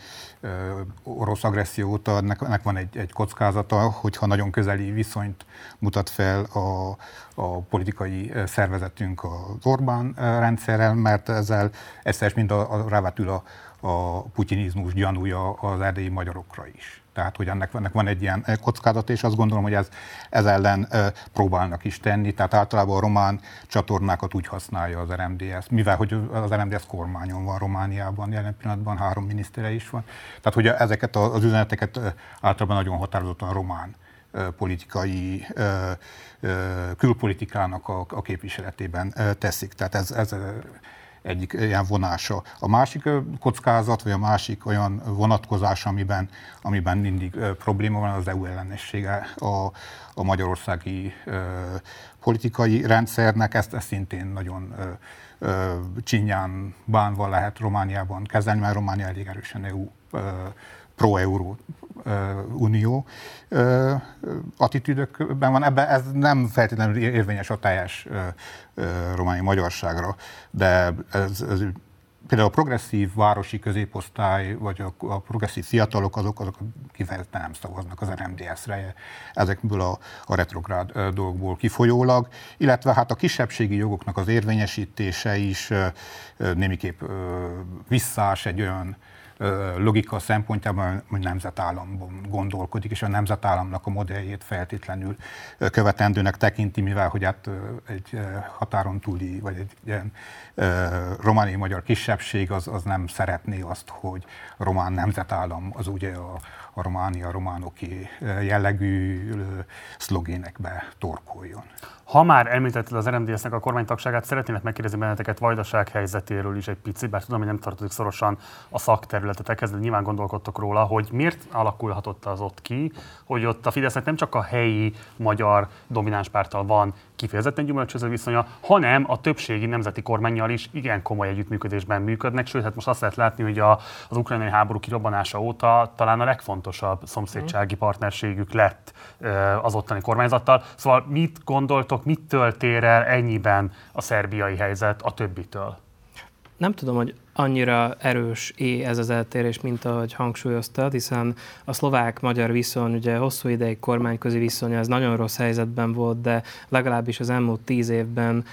orosz agresszió óta ennek, ennek van egy, egy kockázata, hogyha nagyon közeli viszonyt mutat fel a, a politikai szervezetünk az Orbán rendszerrel, mert ezzel egyszer mind a, a, rávetül a, a putinizmus gyanúja az erdélyi magyarokra is. Tehát, hogy ennek, ennek van egy ilyen kockázat, és azt gondolom, hogy ez, ez ellen e, próbálnak is tenni. Tehát általában a román csatornákat úgy használja az RMDS, mivel hogy az RMDS kormányon van Romániában, jelen pillanatban három minisztere is van. Tehát, hogy ezeket az üzeneteket általában nagyon határozottan román politikai, külpolitikának a, a képviseletében teszik. Tehát ez, ez egyik ilyen vonása. A másik kockázat, vagy a másik olyan vonatkozás, amiben, amiben mindig probléma van, az EU ellenessége a, a magyarországi politikai rendszernek. Ezt, ezt szintén nagyon csinyán bánva lehet Romániában kezelni, mert Románia elég erősen EU pro-euró unió attitűdökben van. Ebben ez nem feltétlenül érvényes a teljes romániai magyarságra, de ez, ez például a progresszív városi középosztály, vagy a, a progresszív fiatalok, azok, azok kifejezetten nem szavaznak az RMDS-re, ezekből a, a retrográd dolgokból kifolyólag, illetve hát a kisebbségi jogoknak az érvényesítése is némiképp visszás egy olyan logika szempontjában, hogy nemzetállamban gondolkodik, és a nemzetállamnak a modelljét feltétlenül követendőnek tekinti, mivel hogy hát egy határon túli, vagy egy ilyen romániai magyar kisebbség az, az nem szeretné azt, hogy román nemzetállam az ugye a, a Románia románoki jellegű szlogénekbe torkoljon. Ha már említetted az RMDS-nek a kormánytagságát, szeretnének megkérdezni benneteket Vajdaság helyzetéről is egy picit, bár tudom, hogy nem tartozik szorosan a szakterületetekhez, de nyilván gondolkodtok róla, hogy miért alakulhatott az ott ki, hogy ott a Fidesznek nem csak a helyi magyar domináns párttal van kifejezetten gyümölcsöző viszonya, hanem a többségi nemzeti kormányjal is igen komoly együttműködésben működnek, sőt, hát most azt lehet látni, hogy a, az ukrajnai háború kirobbanása óta talán a legfontosabb szomszédsági partnerségük lett az ottani kormányzattal. Szóval mit gondoltok, mit töltér el ennyiben a szerbiai helyzet a többitől? Nem tudom, hogy annyira erős é ez az eltérés, mint ahogy hangsúlyoztad, hiszen a szlovák-magyar viszony, ugye hosszú ideig kormányközi viszony, ez nagyon rossz helyzetben volt, de legalábbis az elmúlt tíz évben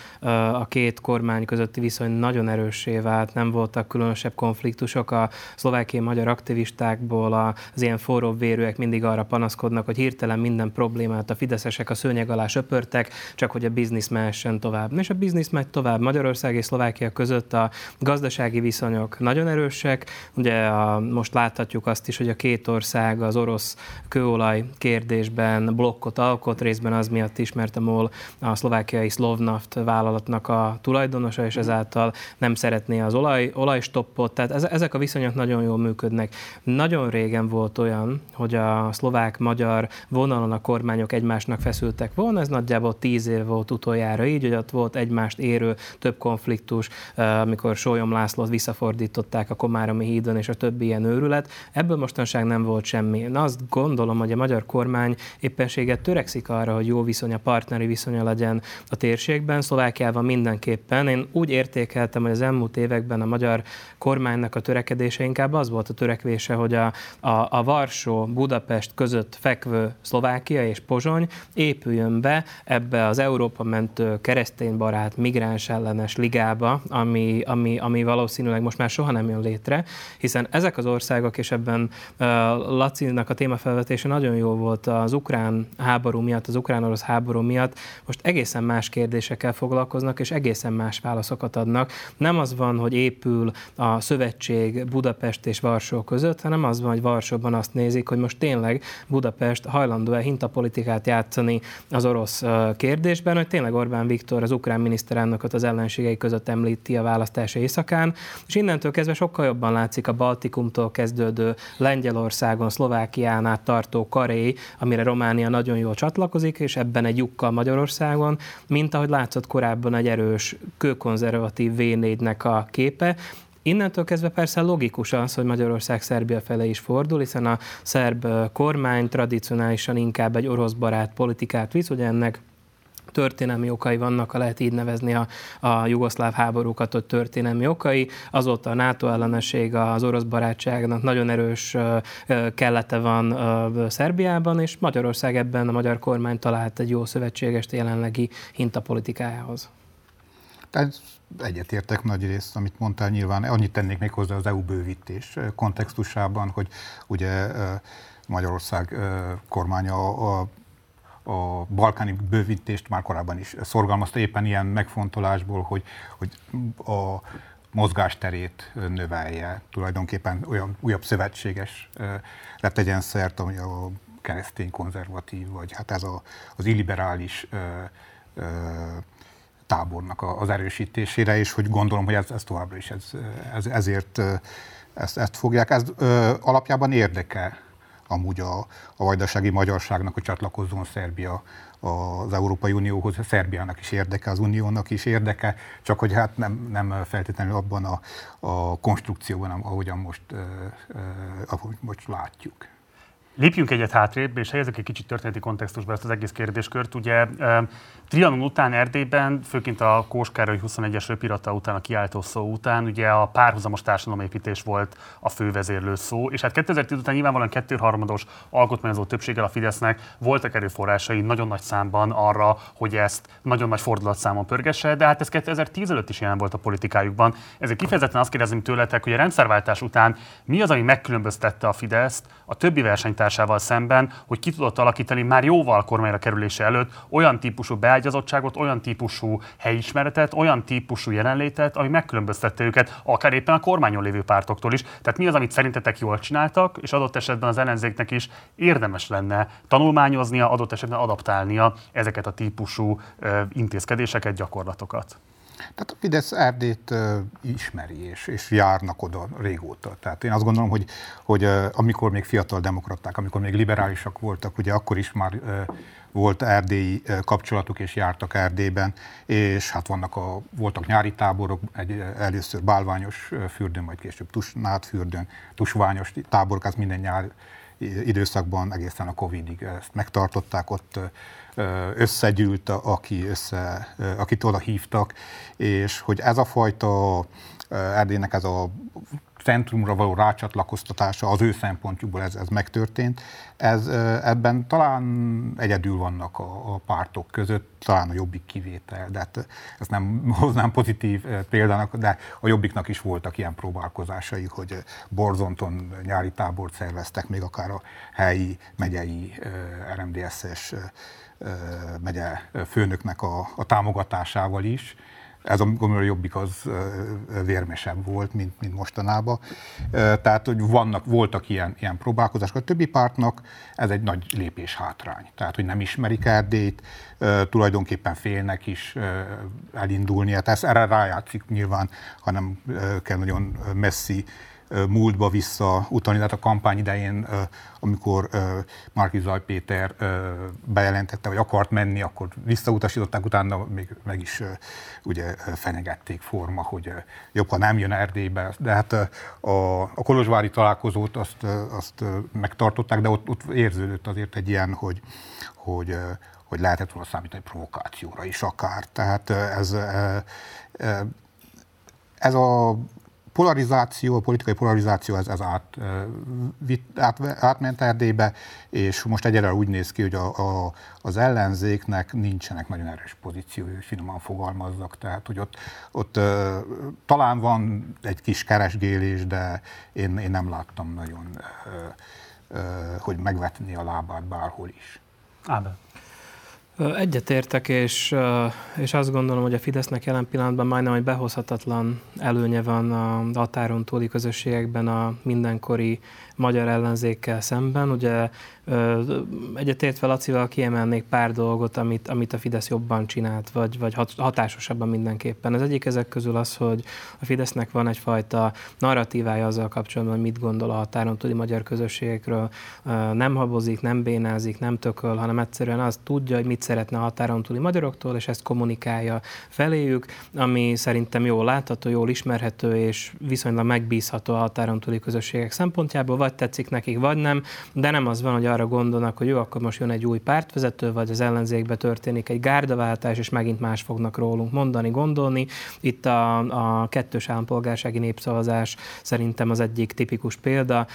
a két kormány közötti viszony nagyon erőssé vált, nem voltak különösebb konfliktusok. A szlovákiai magyar aktivistákból az ilyen forró vérűek mindig arra panaszkodnak, hogy hirtelen minden problémát a fideszesek a szőnyeg alá söpörtek, csak hogy a biznisz mehessen tovább. És a biznisz megy tovább. Magyarország és Szlovákia között a gazdasági viszony viszonyok nagyon erősek. Ugye a, most láthatjuk azt is, hogy a két ország az orosz kőolaj kérdésben blokkot alkot, részben az miatt is, mert a MOL a szlovákiai Slovnaft vállalatnak a tulajdonosa, és ezáltal nem szeretné az olaj, olajstoppot. Tehát ezek a viszonyok nagyon jól működnek. Nagyon régen volt olyan, hogy a szlovák-magyar vonalon a kormányok egymásnak feszültek volna, ez nagyjából tíz év volt utoljára így, hogy ott volt egymást érő több konfliktus, amikor Sólyom Lászlót visszafordították a Komáromi hídon és a többi ilyen őrület. Ebből mostanság nem volt semmi. Én azt gondolom, hogy a magyar kormány éppenséget törekszik arra, hogy jó viszony, a partneri viszonya legyen a térségben. Szlovákiában mindenképpen. Én úgy értékeltem, hogy az elmúlt években a magyar kormánynak a törekedése inkább az volt a törekvése, hogy a, a, a Varsó, Budapest között fekvő Szlovákia és Pozsony épüljön be ebbe az Európa mentő kereszténybarát migráns ellenes ligába, ami, ami, ami valószínűleg valószínűleg most már soha nem jön létre, hiszen ezek az országok, és ebben Lacinak a témafelvetése nagyon jó volt az ukrán háború miatt, az ukrán-orosz háború miatt, most egészen más kérdésekkel foglalkoznak, és egészen más válaszokat adnak. Nem az van, hogy épül a szövetség Budapest és Varsó között, hanem az van, hogy Varsóban azt nézik, hogy most tényleg Budapest hajlandó-e hintapolitikát játszani az orosz kérdésben, hogy tényleg Orbán Viktor az ukrán miniszterelnököt az ellenségei között említi a választása éjszakán, és innentől kezdve sokkal jobban látszik a Baltikumtól kezdődő Lengyelországon, Szlovákián át tartó karé, amire Románia nagyon jól csatlakozik, és ebben egy lyukkal Magyarországon, mint ahogy látszott korábban egy erős kőkonzervatív V4-nek a képe, Innentől kezdve persze logikus az, hogy Magyarország Szerbia fele is fordul, hiszen a szerb kormány tradicionálisan inkább egy orosz barát politikát visz, ugye ennek történelmi okai vannak, ha lehet így nevezni a, a jugoszláv háborúkat, hogy történelmi okai. Azóta a NATO ellenesség, az orosz barátságnak nagyon erős kellete van Szerbiában, és Magyarország ebben a magyar kormány talált egy jó szövetségest jelenlegi hintapolitikájához. Tehát egyetértek nagy részt, amit mondtál nyilván. Annyit tennék még hozzá az EU bővítés kontextusában, hogy ugye Magyarország kormánya a a balkáni bővítést már korábban is szorgalmazta, éppen ilyen megfontolásból, hogy, hogy a mozgásterét növelje, tulajdonképpen olyan újabb szövetséges tegyen szert, ami a keresztény konzervatív, vagy hát ez a, az illiberális ö, ö, tábornak az erősítésére, és hogy gondolom, hogy ez, ez továbbra is ez, ez, ezért ezt, ezt fogják. Ez ö, alapjában érdeke amúgy a, a vajdasági magyarságnak, hogy csatlakozzon Szerbia az Európai Unióhoz, Szerbiának is érdeke, az Uniónak is érdeke, csak hogy hát nem, nem feltétlenül abban a, a konstrukcióban, ahogyan most, eh, ahogy most látjuk. Lépjünk egyet hátrébb, és helyezek egy kicsit történeti kontextusba ezt az egész kérdéskört. Ugye Trianon után Erdélyben, főként a Kóskároly 21-es röpirata után, a kiáltó szó után, ugye a párhuzamos társadalomépítés volt a fővezérlő szó, és hát 2010 után nyilvánvalóan kettőharmados alkotmányozó többséggel a Fidesznek voltak erőforrásai nagyon nagy számban arra, hogy ezt nagyon nagy fordulatszámon pörgesse, de hát ez 2010 előtt is jelen volt a politikájukban. Ezért kifejezetten azt kérdezem tőletek, hogy a rendszerváltás után mi az, ami megkülönböztette a Fideszt a többi versenytársával szemben, hogy ki tudott alakítani már jóval kormányra kerülése előtt olyan típusú beágyazottságot, olyan típusú helyismeretet, olyan típusú jelenlétet, ami megkülönböztette őket, akár éppen a kormányon lévő pártoktól is. Tehát mi az, amit szerintetek jól csináltak, és adott esetben az ellenzéknek is érdemes lenne tanulmányoznia, adott esetben adaptálnia ezeket a típusú intézkedéseket, gyakorlatokat? Tehát a Fidesz Erdét uh, ismeri, és, és járnak oda régóta. Tehát én azt gondolom, hogy, hogy uh, amikor még fiatal demokraták, amikor még liberálisak voltak, ugye akkor is már uh, volt erdélyi kapcsolatuk, és jártak Erdélyben, és hát vannak a, voltak nyári táborok, egy, először Bálványos fürdőn, majd később Tusnád fürdőn, Tusványos táborok, az minden nyár időszakban egészen a Covidig ezt megtartották, ott összegyűlt, aki össze, akit oda hívtak, és hogy ez a fajta Erdélynek ez a centrumra való rácsatlakoztatása az ő szempontjukból ez, ez megtörtént. Ez, ebben talán egyedül vannak a, a pártok között, talán a Jobbik kivétel, de hát ezt nem hoznám pozitív példának, de a Jobbiknak is voltak ilyen próbálkozásai, hogy Borzonton nyári tábort szerveztek, még akár a helyi, megyei RMDS-es megye főnöknek a, a támogatásával is. Ez a, a jobbik az vérmesebb volt, mint, mint mostanában. Tehát, hogy vannak, voltak ilyen, ilyen próbálkozások. A többi pártnak ez egy nagy lépés hátrány. Tehát, hogy nem ismerik Erdélyt, tulajdonképpen félnek is elindulni. Tehát erre rájátszik nyilván, hanem kell nagyon messzi múltba vissza utalni. Tehát a kampány idején, amikor Márki Zaj Péter bejelentette, hogy akart menni, akkor visszautasították, utána még meg is ugye fenyegették forma, hogy jobb, ha nem jön Erdélybe. De hát a, a Kolozsvári találkozót azt, azt megtartották, de ott, ott érződött azért egy ilyen, hogy, hogy hogy lehetett volna számítani provokációra is akár. Tehát ez, ez a polarizáció, a politikai polarizáció ez, ez át, át, átment Erdélybe, és most egyelőre úgy néz ki, hogy a, a, az ellenzéknek nincsenek nagyon erős pozíciói, finoman fogalmazzak, tehát hogy ott, ott talán van egy kis keresgélés, de én, én nem láttam nagyon, hogy megvetni a lábát bárhol is. Ábel. Egyetértek, és, és azt gondolom, hogy a Fidesznek jelen pillanatban majdnem egy behozhatatlan előnye van a határon túli közösségekben a mindenkori magyar ellenzékkel szemben. Ugye egyetértve Lacival kiemelnék pár dolgot, amit, amit a Fidesz jobban csinált, vagy, vagy hatásosabban mindenképpen. Az egyik ezek közül az, hogy a Fidesznek van egyfajta narratívája azzal kapcsolatban, hogy mit gondol a határon túli magyar közösségekről. Nem habozik, nem bénázik, nem tököl, hanem egyszerűen azt tudja, hogy mit szeretne a határon túli magyaroktól, és ezt kommunikálja feléjük, ami szerintem jól látható, jól ismerhető, és viszonylag megbízható a határon túli közösségek szempontjából, vagy tetszik nekik, vagy nem, de nem az van, hogy arra gondolnak, hogy jó, akkor most jön egy új pártvezető, vagy az ellenzékbe történik egy gárdaváltás, és megint más fognak rólunk mondani, gondolni. Itt a, a kettős állampolgársági népszavazás szerintem az egyik tipikus példa.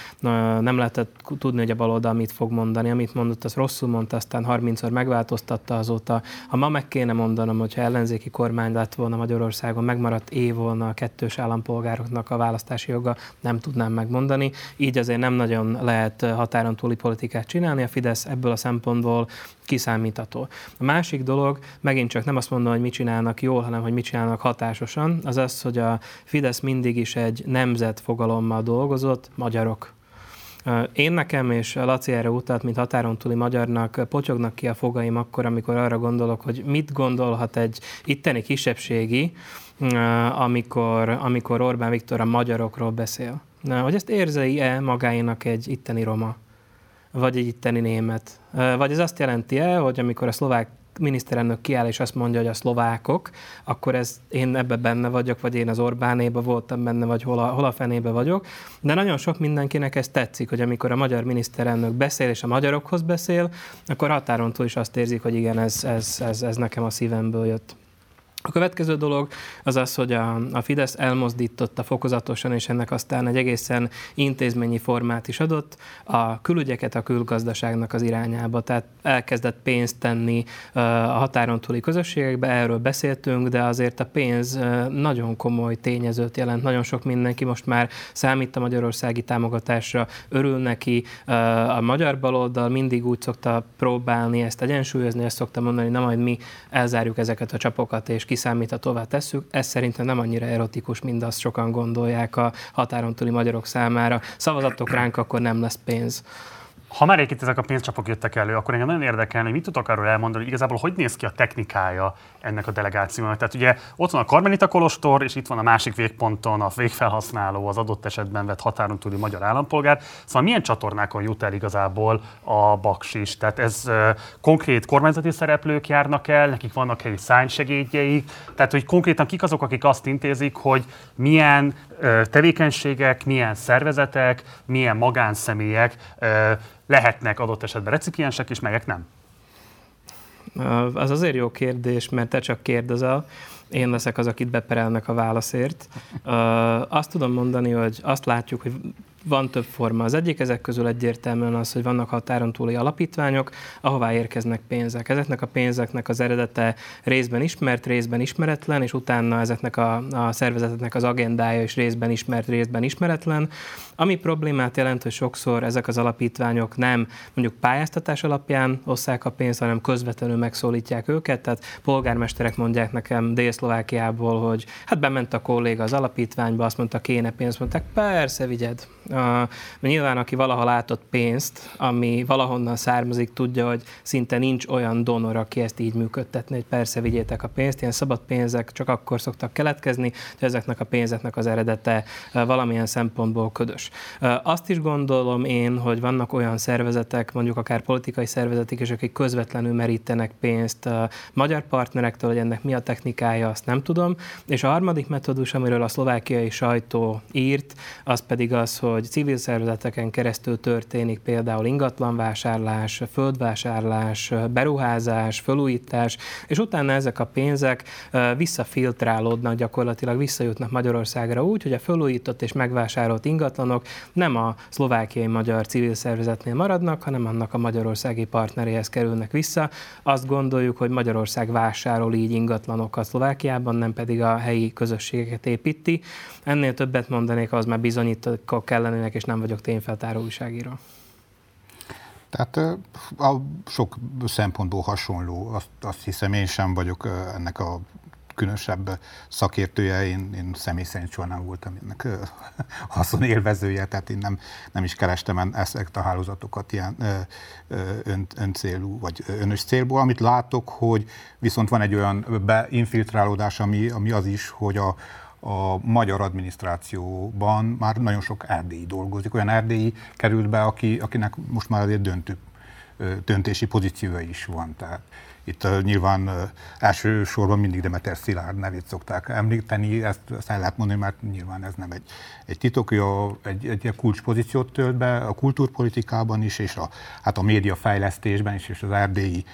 Nem lehetett tudni, hogy a baloldal mit fog mondani. Amit mondott, az rosszul mondta, aztán 30-szor megváltoztatta azóta. Ha ma meg kéne mondanom, hogyha ellenzéki kormány lett volna Magyarországon, megmaradt év volna a kettős állampolgároknak a választási joga, nem tudnám megmondani. Így azért nem nagyon lehet határon túli politikát csinálni, a Fidesz ebből a szempontból kiszámítható. A másik dolog, megint csak nem azt mondom, hogy mit csinálnak jól, hanem hogy mit csinálnak hatásosan, az az, hogy a Fidesz mindig is egy nemzet fogalommal dolgozott, magyarok én nekem és Laci erre utalt, mint határon túli magyarnak, potyognak ki a fogaim akkor, amikor arra gondolok, hogy mit gondolhat egy itteni kisebbségi, amikor, amikor Orbán Viktor a magyarokról beszél. Hogy ezt érzei-e magáénak egy itteni roma, vagy egy itteni német? Vagy ez azt jelenti-e, hogy amikor a szlovák miniszterelnök kiáll és azt mondja, hogy a szlovákok, akkor ez én ebbe benne vagyok, vagy én az Orbánéba voltam benne, vagy hol a, hol a fenébe vagyok. De nagyon sok mindenkinek ez tetszik, hogy amikor a magyar miniszterelnök beszél, és a magyarokhoz beszél, akkor határon túl is azt érzik, hogy igen, ez, ez, ez, ez nekem a szívemből jött. A következő dolog az az, hogy a, a Fidesz elmozdította fokozatosan, és ennek aztán egy egészen intézményi formát is adott, a külügyeket a külgazdaságnak az irányába. Tehát elkezdett pénzt tenni a határon túli közösségekbe, erről beszéltünk, de azért a pénz nagyon komoly tényezőt jelent. Nagyon sok mindenki most már számít a magyarországi támogatásra, örül neki. A magyar baloldal mindig úgy szokta próbálni ezt egyensúlyozni, ezt szokta mondani, na majd mi elzárjuk ezeket a csapokat, és kiszámíthatóvá tesszük. Ez szerintem nem annyira erotikus, mint azt sokan gondolják a határon túli magyarok számára. Szavazatok ránk, akkor nem lesz pénz. Ha már itt ezek a pénzcsapok jöttek elő, akkor engem nagyon érdekelne, hogy mit tudok arról elmondani, hogy igazából hogy néz ki a technikája ennek a delegációnak. Tehát ugye ott van a Karmelita Kolostor, és itt van a másik végponton a végfelhasználó, az adott esetben vett határon túli magyar állampolgár. Szóval milyen csatornákon jut el igazából a baksis? Tehát ez uh, konkrét kormányzati szereplők járnak el, nekik vannak helyi szánysegédjeik, tehát hogy konkrétan kik azok, akik azt intézik, hogy milyen tevékenységek, milyen szervezetek, milyen magánszemélyek lehetnek adott esetben recipiensek, és melyek nem? Az azért jó kérdés, mert te csak kérdezel, én leszek az, akit beperelnek a válaszért. Azt tudom mondani, hogy azt látjuk, hogy van több forma. Az egyik ezek közül egyértelműen az, hogy vannak határon túli alapítványok, ahová érkeznek pénzek. Ezeknek a pénzeknek az eredete részben ismert, részben ismeretlen, és utána ezeknek a, a szervezeteknek az agendája is részben ismert, részben ismeretlen. Ami problémát jelent, hogy sokszor ezek az alapítványok nem mondjuk pályáztatás alapján osszák a pénzt, hanem közvetlenül megszólítják őket. Tehát polgármesterek mondják nekem Dél-Szlovákiából, hogy hát bement a kolléga az alapítványba, azt mondta, kéne pénzt, mondták, persze, vigyed mert nyilván, aki valaha látott pénzt, ami valahonnan származik, tudja, hogy szinte nincs olyan donor, aki ezt így működtetni, hogy persze vigyétek a pénzt. Ilyen szabad pénzek csak akkor szoktak keletkezni, hogy ezeknek a pénzeknek az eredete valamilyen szempontból ködös. Azt is gondolom én, hogy vannak olyan szervezetek, mondjuk akár politikai szervezetek is, akik közvetlenül merítenek pénzt magyar partnerektől, hogy ennek mi a technikája, azt nem tudom. És a harmadik metódus, amiről a szlovákiai sajtó írt, az pedig az, hogy hogy civil szervezeteken keresztül történik például ingatlanvásárlás, földvásárlás, beruházás, felújítás, és utána ezek a pénzek visszafiltrálódnak, gyakorlatilag visszajutnak Magyarországra úgy, hogy a felújított és megvásárolt ingatlanok nem a szlovákiai magyar civil szervezetnél maradnak, hanem annak a magyarországi partneréhez kerülnek vissza. Azt gondoljuk, hogy Magyarország vásárol így ingatlanokat Szlovákiában, nem pedig a helyi közösségeket építi. Ennél többet mondanék, az már bizonyítók kellenének, és nem vagyok tényfeltáró újságíró. Tehát a sok szempontból hasonló, azt, azt hiszem én sem vagyok ennek a különösebb szakértője, én, én személy szerint soha nem voltam ennek haszon élvezője, tehát én nem, nem is kerestem ezeket a hálózatokat ilyen ön, öncélú vagy önös célból. Amit látok, hogy viszont van egy olyan beinfiltrálódás, ami, ami az is, hogy a, a magyar adminisztrációban már nagyon sok erdélyi dolgozik. Olyan erdélyi került be, aki, akinek most már azért döntő, döntési pozíciója is van. Tehát itt uh, nyilván uh, elsősorban mindig Demeter Szilárd nevét szokták említeni, ezt, el lehet mondani, mert nyilván ez nem egy, egy titok, hogy a, egy, egy kulcspozíciót tölt be a kultúrpolitikában is, és a, hát a média fejlesztésben is, és az erdélyi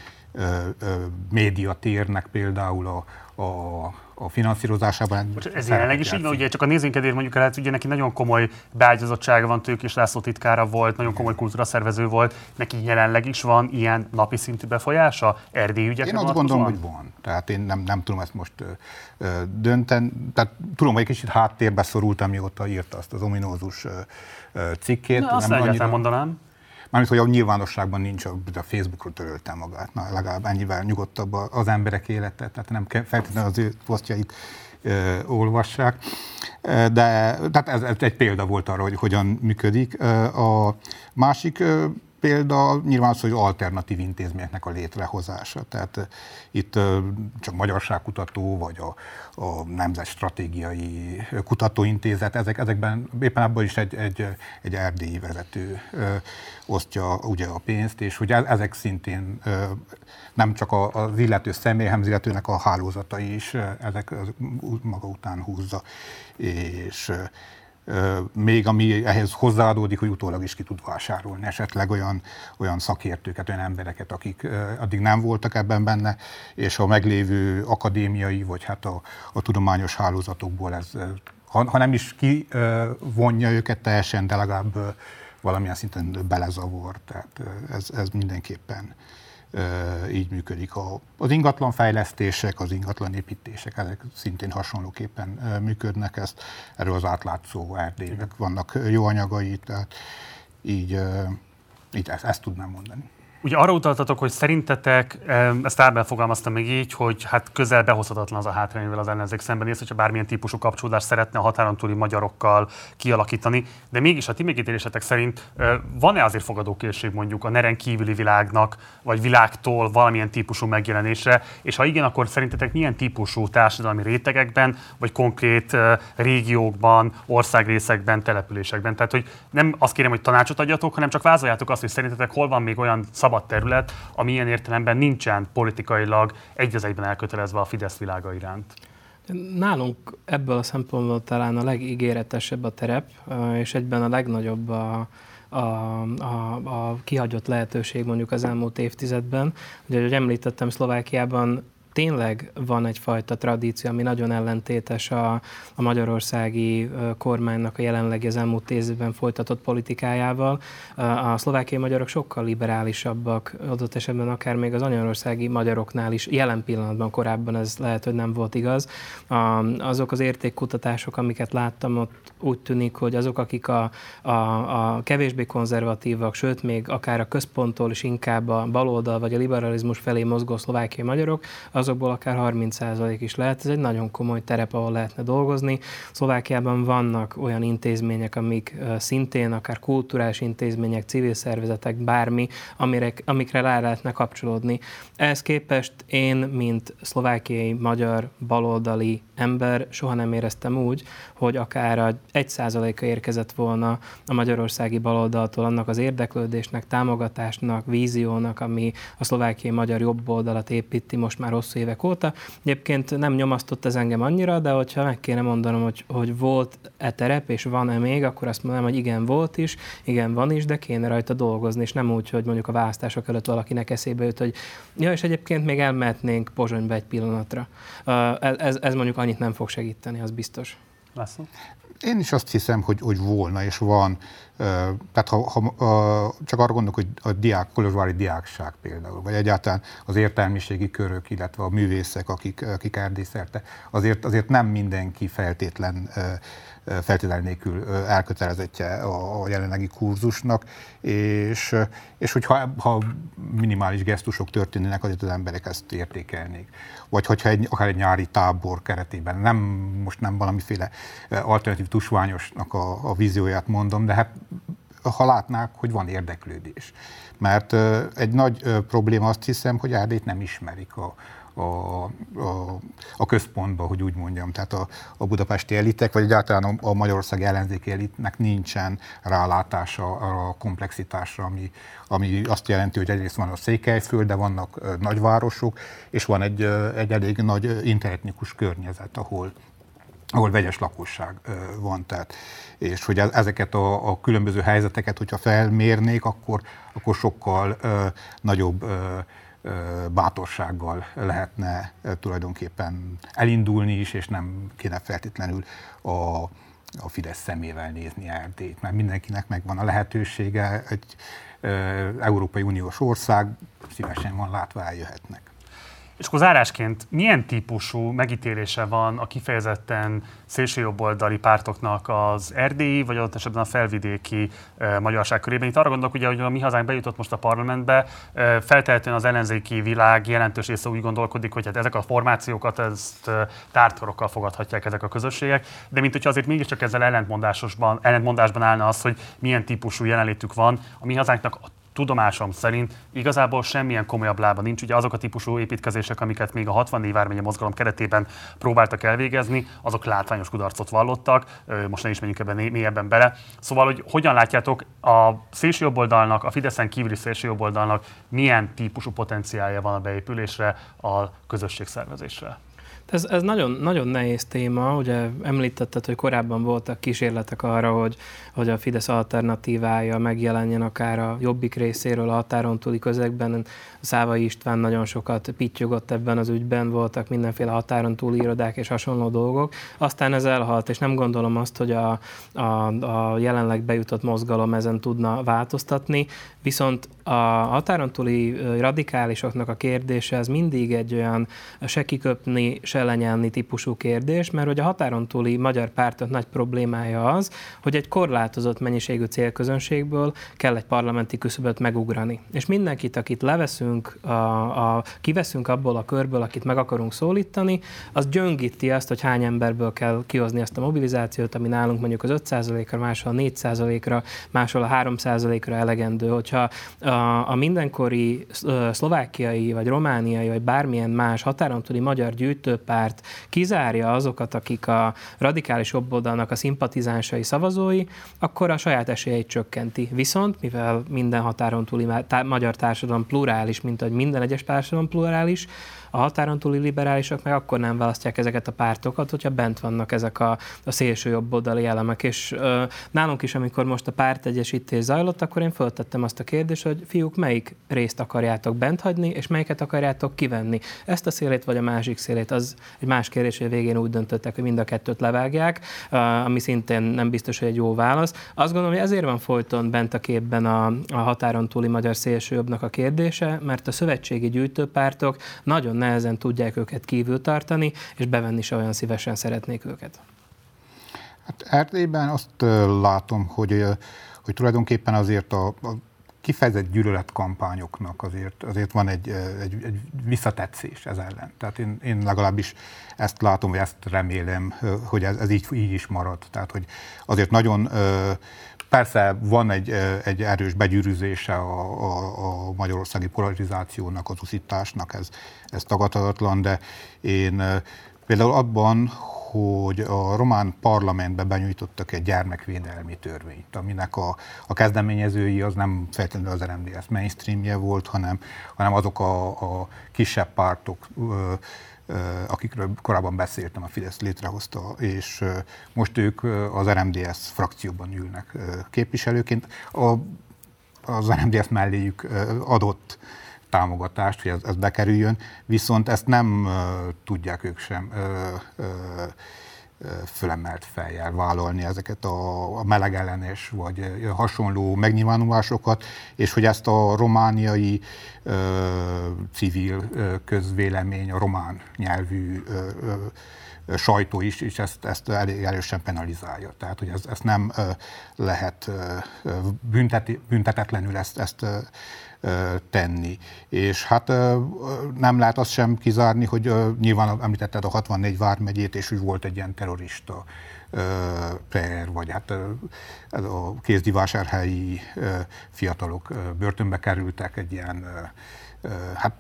médiatérnek például a, a, a finanszírozásában. Most ez jelenleg is így van, ugye csak a nézőnkedvéért mondjuk el, hát ugye neki nagyon komoly beágyazottsága van, Tőkés László titkára volt, nagyon komoly kultúraszervező volt, neki jelenleg is van ilyen napi szintű befolyása erdély ügyekre Én azt gondolom, hogy van. Tehát én nem, nem tudom ezt most ö, dönteni. Tehát tudom, hogy egy kicsit háttérbe szorult, amióta írta azt az ominózus ö, cikkét. Na, azt nem annyira... mondanám. Mármint, hogy a nyilvánosságban nincs, a, Facebookról törölte magát. Na, legalább ennyivel nyugodtabb az emberek élete, tehát nem feltétlenül az ő posztjait ö, olvassák. De tehát ez, ez egy példa volt arra, hogy hogyan működik. A másik példa nyilván az, hogy alternatív intézményeknek a létrehozása. Tehát itt csak Magyarságkutató, vagy a, a Nemzet Stratégiai Kutatóintézet, ezek, ezekben éppen abban is egy, egy, egy erdélyi vezető osztja ugye a pénzt, és hogy e-, ezek szintén nem csak az illető személy, hanem az illetőnek a hálózatai is ezek maga után húzza. És még ami ehhez hozzáadódik, hogy utólag is ki tud vásárolni esetleg olyan, olyan szakértőket, olyan embereket, akik addig nem voltak ebben benne, és a meglévő akadémiai, vagy hát a, a tudományos hálózatokból ez, ha, ha nem is kivonja őket teljesen, de legalább valamilyen szinten belezavor, tehát ez, ez mindenképpen így működik. A, az ingatlan fejlesztések, az ingatlan építések, ezek szintén hasonlóképpen működnek, ezt, erről az átlátszó erdélynek vannak jó anyagai, tehát így, így ezt, ezt tudnám mondani. Ugye arra utaltatok, hogy szerintetek, ezt Árbel fogalmazta még így, hogy hát közel behozhatatlan az a hátrány, az ellenzék szembenéz, hogyha bármilyen típusú kapcsolódást szeretne a határon túli magyarokkal kialakítani. De mégis a ti megítélésetek szerint van-e azért fogadókészség mondjuk a neren kívüli világnak, vagy világtól valamilyen típusú megjelenésre, és ha igen, akkor szerintetek milyen típusú társadalmi rétegekben, vagy konkrét régiókban, országrészekben, településekben? Tehát, hogy nem azt kérem, hogy tanácsot adjatok, hanem csak vázoljátok azt, hogy szerintetek hol van még olyan szabad terület, ami ilyen értelemben nincsen politikailag egy az egyben elkötelezve a Fidesz világa iránt. Nálunk ebből a szempontból talán a legígéretesebb a terep, és egyben a legnagyobb a, a, a, a kihagyott lehetőség mondjuk az elmúlt évtizedben. Ugye, ahogy említettem, Szlovákiában tényleg van egyfajta tradíció, ami nagyon ellentétes a, a magyarországi kormánynak a jelenlegi az elmúlt évben folytatott politikájával. A szlovákiai magyarok sokkal liberálisabbak, adott esetben akár még az anyarországi magyaroknál is, jelen pillanatban korábban ez lehet, hogy nem volt igaz. Azok az értékkutatások, amiket láttam, ott úgy tűnik, hogy azok, akik a, a, a kevésbé konzervatívak, sőt még akár a központtól is inkább a baloldal vagy a liberalizmus felé mozgó szlovákiai magyarok, az azokból akár 30% is lehet. Ez egy nagyon komoly terep, ahol lehetne dolgozni. Szlovákiában vannak olyan intézmények, amik szintén akár kulturális intézmények, civil szervezetek, bármi, amire, amikre rá lehetne kapcsolódni. Ehhez képest én, mint szlovákiai, magyar, baloldali ember soha nem éreztem úgy, hogy akár egy százaléka érkezett volna a magyarországi baloldaltól annak az érdeklődésnek, támogatásnak, víziónak, ami a szlovákiai magyar jobb oldalat építi most már hosszú hosszú évek óta. Egyébként nem nyomasztott ez engem annyira, de hogyha meg kéne mondanom, hogy, hogy volt-e terep, és van-e még, akkor azt mondanám, hogy igen, volt is, igen, van is, de kéne rajta dolgozni, és nem úgy, hogy mondjuk a választások előtt valakinek eszébe jut, hogy ja, és egyébként még elmehetnénk Pozsonyba egy pillanatra. Ez, ez mondjuk annyit nem fog segíteni, az biztos. László? Én is azt hiszem, hogy, hogy volna és van. Tehát ha, ha csak arra gondolok, hogy a diák, kolozsvári diákság például, vagy egyáltalán az értelmiségi körök, illetve a művészek, akik, akik erdészerte, azért, azért nem mindenki feltétlen feltétlen nélkül elkötelezettje a, jelenlegi kurzusnak, és, és hogyha ha minimális gesztusok történnének, azért az emberek ezt értékelnék. Vagy hogyha egy, akár egy nyári tábor keretében, nem, most nem valamiféle alternatív tusványosnak a, a vízióját mondom, de hát ha látnák, hogy van érdeklődés. Mert egy nagy probléma azt hiszem, hogy Erdélyt nem ismerik a, a, a, a központba, hogy úgy mondjam. Tehát a, a budapesti elitek, vagy egyáltalán a, a Magyarország ellenzéki elitnek nincsen rálátása a komplexitásra, ami, ami azt jelenti, hogy egyrészt van a Székelyföld, de vannak nagyvárosok, és van egy, egy elég nagy interetnikus környezet, ahol ahol vegyes lakosság van. Tehát, és hogy e, ezeket a, a különböző helyzeteket, hogyha felmérnék, akkor, akkor sokkal ö, nagyobb ö, bátorsággal lehetne tulajdonképpen elindulni is, és nem kéne feltétlenül a, a Fidesz szemével nézni Erdélyt, mert mindenkinek megvan a lehetősége, egy Európai Uniós ország, szívesen van látva, eljöhetnek. És akkor zárásként milyen típusú megítélése van a kifejezetten szélsőjobboldali pártoknak az erdélyi, vagy adott esetben a felvidéki e, magyarság körében? Itt arra gondolok, ugye, hogy a mi hazánk bejutott most a parlamentbe, e, feltehetően az ellenzéki világ jelentős része úgy gondolkodik, hogy hát ezek a formációkat ezt e, tártkorokkal fogadhatják ezek a közösségek, de mint hogyha azért mégiscsak ezzel ellentmondásosban, ellentmondásban állna az, hogy milyen típusú jelenlétük van. A mi hazánknak a tudomásom szerint igazából semmilyen komolyabb lába nincs. Ugye azok a típusú építkezések, amiket még a 64 vármegye mozgalom keretében próbáltak elvégezni, azok látványos kudarcot vallottak, most ne is menjünk ebben mélyebben bele. Szóval, hogy hogyan látjátok a szélsőjobboldalnak, a Fideszen kívüli szélsőjobboldalnak milyen típusú potenciálja van a beépülésre, a közösségszervezésre? Ez, ez nagyon, nagyon nehéz téma, ugye említetted, hogy korábban voltak kísérletek arra, hogy, hogy a Fidesz alternatívája megjelenjen akár a jobbik részéről a határon túli közegben. Szávai István nagyon sokat pittyogott ebben az ügyben, voltak mindenféle határon túli irodák és hasonló dolgok. Aztán ez elhalt, és nem gondolom azt, hogy a, a, a jelenleg bejutott mozgalom ezen tudna változtatni, viszont a határon túli radikálisoknak a kérdése az mindig egy olyan se kiköpni, se lenyelni típusú kérdés, mert hogy a határon túli magyar pártok nagy problémája az, hogy egy korlátozott mennyiségű célközönségből kell egy parlamenti küszöböt megugrani. És mindenkit, akit leveszünk, a, a, kiveszünk abból a körből, akit meg akarunk szólítani, az gyöngíti azt, hogy hány emberből kell kihozni ezt a mobilizációt, ami nálunk mondjuk az 5%-ra, máshol a 4%-ra, máshol a 3%-ra elegendő. Hogyha a, a mindenkori szlovákiai, vagy romániai, vagy bármilyen más határon túli magyar gyűjtőpárt kizárja azokat, akik a radikális jobboldalnak a szimpatizánsai szavazói, akkor a saját esélyeit csökkenti. Viszont, mivel minden határon túli magyar társadalom plurális, mint ahogy minden egyes társadalom plurális, a határon túli liberálisok meg akkor nem választják ezeket a pártokat, hogyha bent vannak ezek a, a szélső jobb oldali elemek. És ö, nálunk is, amikor most a pártegyesítés zajlott, akkor én föltettem azt a kérdést, hogy fiúk, melyik részt akarjátok bent hagyni, és melyiket akarjátok kivenni. Ezt a szélét vagy a másik szélét, az egy más kérdés, hogy a végén úgy döntöttek, hogy mind a kettőt levágják, ami szintén nem biztos, hogy egy jó válasz. Azt gondolom, hogy ezért van folyton bent a képben a, a határon túli magyar szélsőjobbnak a kérdése, mert a szövetségi gyűjtőpártok nagyon nehezen tudják őket kívül tartani, és bevenni se olyan szívesen szeretnék őket. Hát Erdélyben azt látom, hogy, hogy tulajdonképpen azért a, a kifejezett gyűlöletkampányoknak azért, azért van egy, egy, egy visszatetszés ez ellen. Tehát én, én legalábbis ezt látom, vagy ezt remélem, hogy ez, ez így, így is marad. Tehát, hogy azért nagyon Persze van egy, egy erős begyűrűzése a, a, a magyarországi polarizációnak, az uszításnak, ez, ez tagadhatatlan, de én Például abban, hogy a román parlamentbe benyújtottak egy gyermekvédelmi törvényt, aminek a, a kezdeményezői az nem feltétlenül az RMDS mainstreamje volt, hanem, hanem azok a, a kisebb pártok, akikről korábban beszéltem, a Fidesz létrehozta, és most ők az RMDS frakcióban ülnek képviselőként. A, az RMDS melléjük adott támogatást, hogy ez, ez bekerüljön, viszont ezt nem tudják ők sem uh, uh, fölemelt fejjel vállalni ezeket a, a melegellenes vagy hasonló megnyilvánulásokat, és hogy ezt a romániai ö, civil ö, közvélemény, a román nyelvű ö, ö, sajtó is, és ezt, ezt elég erősen penalizálja. Tehát, hogy ez, nem ö, lehet ö, bünteti, büntetetlenül ezt, ezt ö, tenni. És hát nem lehet azt sem kizárni, hogy nyilván említetted a 64 vármegyét, és úgy volt egy ilyen terrorista per, vagy hát ez a kézdivásárhelyi fiatalok börtönbe kerültek egy ilyen, hát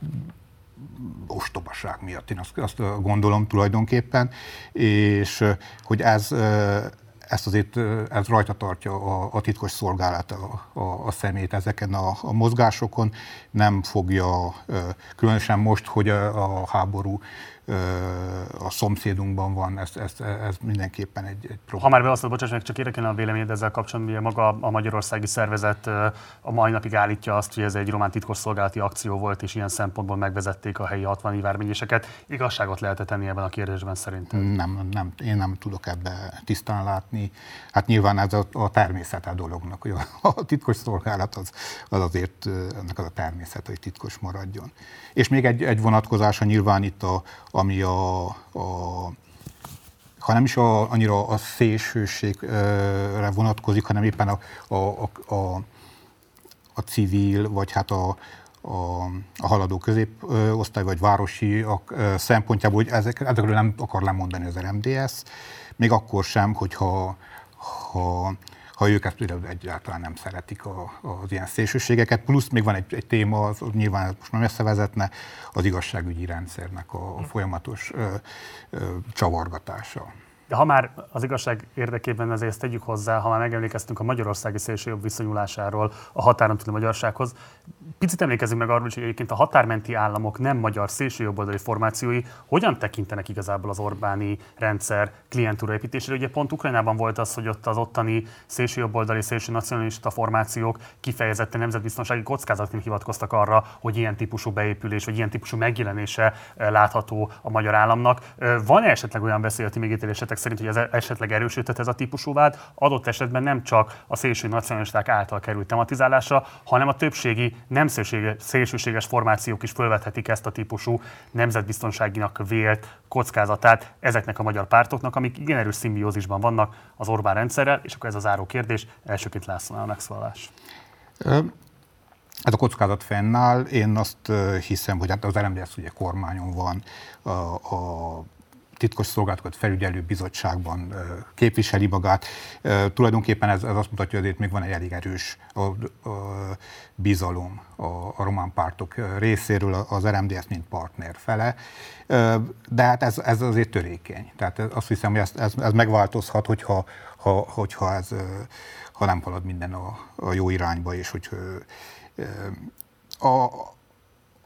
ostobaság miatt, én azt, azt gondolom tulajdonképpen, és hogy ez ezt azért ez rajta tartja a, a titkos szolgálat a, a, a szemét ezeken a, a mozgásokon, nem fogja, különösen most, hogy a, a háború a szomszédunkban van, ez, ez, ez mindenképpen egy, egy probléma. Ha már beosztott, bocsáss meg, csak érdekelne a véleményed ezzel kapcsolatban, ugye maga a magyarországi szervezet a mai napig állítja azt, hogy ez egy román titkosszolgálati akció volt, és ilyen szempontból megvezették a helyi 60 vármegyéseket. Igazságot lehet tenni ebben a kérdésben szerintem? Nem, nem, én nem tudok ebbe tisztán látni. Hát nyilván ez a, a természete a dolognak, hogy a, a titkos szolgálat az, az azért ennek az a természet, hogy titkos maradjon. És még egy, egy vonatkozása nyilván itt a, ami a, a ha nem is a, annyira a szélsőségre vonatkozik, hanem éppen a, a, a, a, a civil, vagy hát a, a, a haladó középosztály, vagy városi a, szempontjából, hogy ezek, ezekről nem akar lemondani az RMDS, még akkor sem, hogyha ha ha őket például egyáltalán nem szeretik a, az ilyen szélsőségeket. Plusz még van egy, egy téma, az nyilván most nem összevezetne, az igazságügyi rendszernek a, a folyamatos ö, ö, csavargatása. De ha már az igazság érdekében azért ezt tegyük hozzá, ha már megemlékeztünk a magyarországi szélsőjobb viszonyulásáról a határon túli magyarsághoz, picit emlékezünk meg arról, hogy egyébként a határmenti államok nem magyar szélsőjobboldali formációi hogyan tekintenek igazából az Orbáni rendszer klientúra építésére. Ugye pont Ukrajnában volt az, hogy ott az ottani szélsőjobboldali, szélső nacionalista formációk kifejezetten nemzetbiztonsági kockázatként hivatkoztak arra, hogy ilyen típusú beépülés, vagy ilyen típusú megjelenése eh, látható a magyar államnak. Eh, van-e esetleg olyan beszéleti megítélésetek szerint, hogy ez esetleg erősített ez a típusú vád? Adott esetben nem csak a szélső nacionalisták által került tematizálásra, hanem a többségi nem szélsőséges formációk is felvethetik ezt a típusú nemzetbiztonságinak vélt kockázatát ezeknek a magyar pártoknak, amik igen erős szimbiózisban vannak az Orbán rendszerrel, és akkor ez a záró kérdés, elsőként Lászlónál megszólalás. Ez a kockázat fennáll. Én azt hiszem, hogy hát az LMDS ugye kormányon van, a, a titkos szolgálatokat felügyelő bizottságban képviseli magát. Tulajdonképpen ez, ez azt mutatja, hogy még van egy elég erős a, a bizalom a, a román pártok részéről az RMDS mint partner fele. De hát ez, ez azért törékeny. Tehát azt hiszem, hogy ez, ez, ez megváltozhat, hogyha, ha, hogyha ez, ha nem halad minden a, a jó irányba, és hogy a,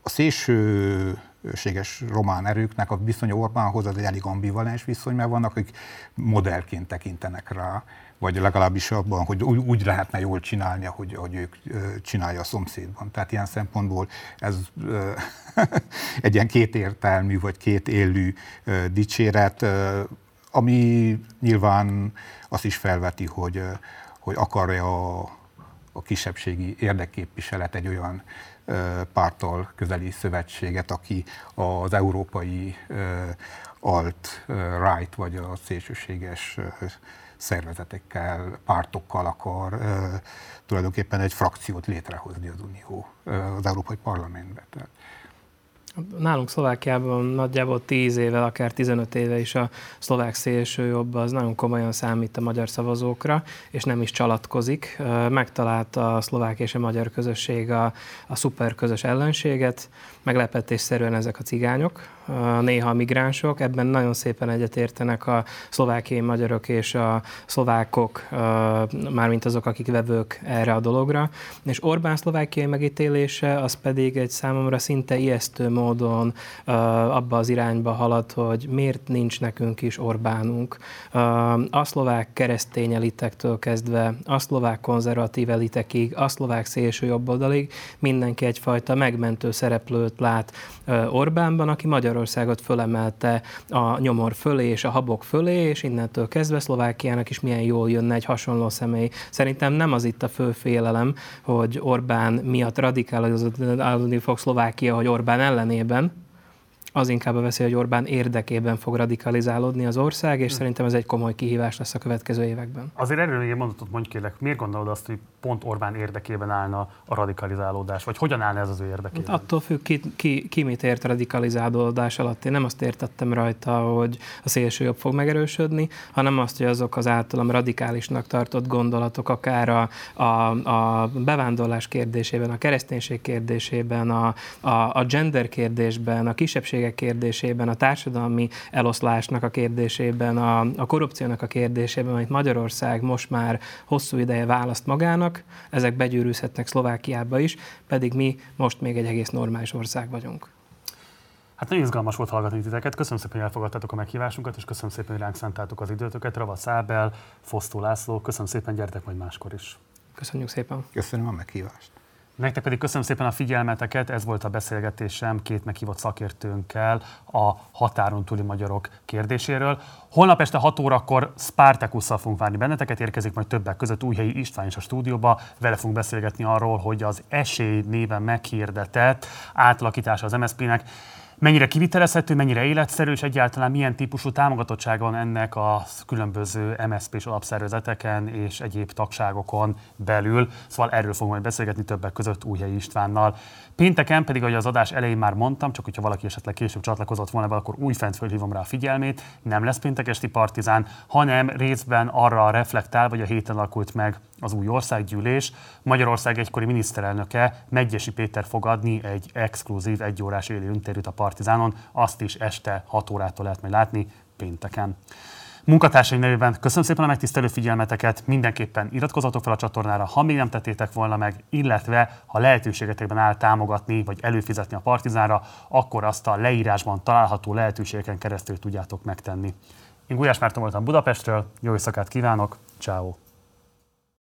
a szélső szélsőséges román erőknek a viszonya Orbánhoz az egy elég ambivalens viszony, mert vannak, akik modellként tekintenek rá, vagy legalábbis abban, hogy úgy, úgy lehetne jól csinálni, ahogy, ahogy ők csinálja a szomszédban. Tehát ilyen szempontból ez egy ilyen kétértelmű, vagy két élő dicséret, ami nyilván azt is felveti, hogy, hogy akarja a, a kisebbségi érdekképviselet egy olyan párttal közeli szövetséget, aki az európai alt-right, vagy a szélsőséges szervezetekkel, pártokkal akar tulajdonképpen egy frakciót létrehozni az Unió, az Európai Parlamentben. Tehát Nálunk Szlovákiában nagyjából 10 éve, akár 15 éve is a szlovák jobb az nagyon komolyan számít a magyar szavazókra, és nem is csalatkozik. Megtalálta a szlovák és a magyar közösség a, a szuper közös ellenséget, meglepetésszerűen ezek a cigányok, néha a migránsok, ebben nagyon szépen egyetértenek a szlovákiai magyarok és a szlovákok, mármint azok, akik vevők erre a dologra, és Orbán szlovákiai megítélése az pedig egy számomra szinte ijesztő módon abba az irányba halad, hogy miért nincs nekünk is Orbánunk. A szlovák keresztény elitektől kezdve, a szlovák konzervatív elitekig, a szlovák szélső jobboldalig mindenki egyfajta megmentő szereplőt lát Orbánban, aki Magyarországot fölemelte a nyomor fölé és a habok fölé, és innentől kezdve Szlovákiának is milyen jól jönne egy hasonló személy. Szerintem nem az itt a fő félelem, hogy Orbán miatt radikálozódni fog Szlovákia, hogy Orbán ellenében, az inkább a veszély, hogy Orbán érdekében fog radikalizálódni az ország, és hm. szerintem ez egy komoly kihívás lesz a következő években. Azért erről még egy mondatot mondj kérlek, miért gondolod azt, hogy pont Orbán érdekében állna a radikalizálódás, vagy hogyan állna ez az ő érdekében? Hát attól függ, ki, ki, ki mit ért radikalizálódás alatt. Én nem azt értettem rajta, hogy a szélső jobb fog megerősödni, hanem azt, hogy azok az általam radikálisnak tartott gondolatok, akár a, a, a bevándorlás kérdésében, a kereszténység kérdésében, a, a, a gender kérdésben, a kisebbség kisebbségek kérdésében, a társadalmi eloszlásnak a kérdésében, a, a korrupciónak a kérdésében, amit Magyarország most már hosszú ideje választ magának, ezek begyűrűzhetnek Szlovákiába is, pedig mi most még egy egész normális ország vagyunk. Hát nagyon izgalmas volt hallgatni titeket. Köszönöm szépen, hogy elfogadtátok a meghívásunkat, és köszönöm szépen, hogy ránk szántátok az időtöket. Rava Szábel, Fosztó László, köszönöm szépen, gyertek majd máskor is. Köszönjük szépen. Köszönöm a meghívást. Nektek pedig köszönöm szépen a figyelmeteket, ez volt a beszélgetésem két meghívott szakértőnkkel a határon túli magyarok kérdéséről. Holnap este 6 órakor Spartakusszal fogunk várni benneteket, érkezik majd többek között Újhelyi István is a stúdióba, vele fogunk beszélgetni arról, hogy az esély néven meghirdetett átalakítása az MSZP-nek mennyire kivitelezhető, mennyire életszerű, és egyáltalán milyen típusú támogatottsága van ennek a különböző MSZP-s alapszervezeteken és egyéb tagságokon belül. Szóval erről fogunk majd beszélgetni többek között Újhelyi Istvánnal. Pénteken pedig, ahogy az adás elején már mondtam, csak hogyha valaki esetleg később csatlakozott volna be, akkor újfent fölhívom rá a figyelmét, nem lesz péntekesti partizán, hanem részben arra reflektál, vagy a héten alakult meg az új országgyűlés. Magyarország egykori miniszterelnöke Megyesi Péter fog adni egy exkluzív egyórás élő interjút a Partizánon, azt is este 6 órától lehet majd látni pénteken. Munkatársai nevében köszönöm szépen a megtisztelő figyelmeteket, mindenképpen iratkozzatok fel a csatornára, ha még nem tettétek volna meg, illetve ha lehetőségetekben áll támogatni vagy előfizetni a Partizánra, akkor azt a leírásban található lehetőségeken keresztül tudjátok megtenni. Én Gulyás Márton voltam Budapestről, jó éjszakát kívánok, ciao.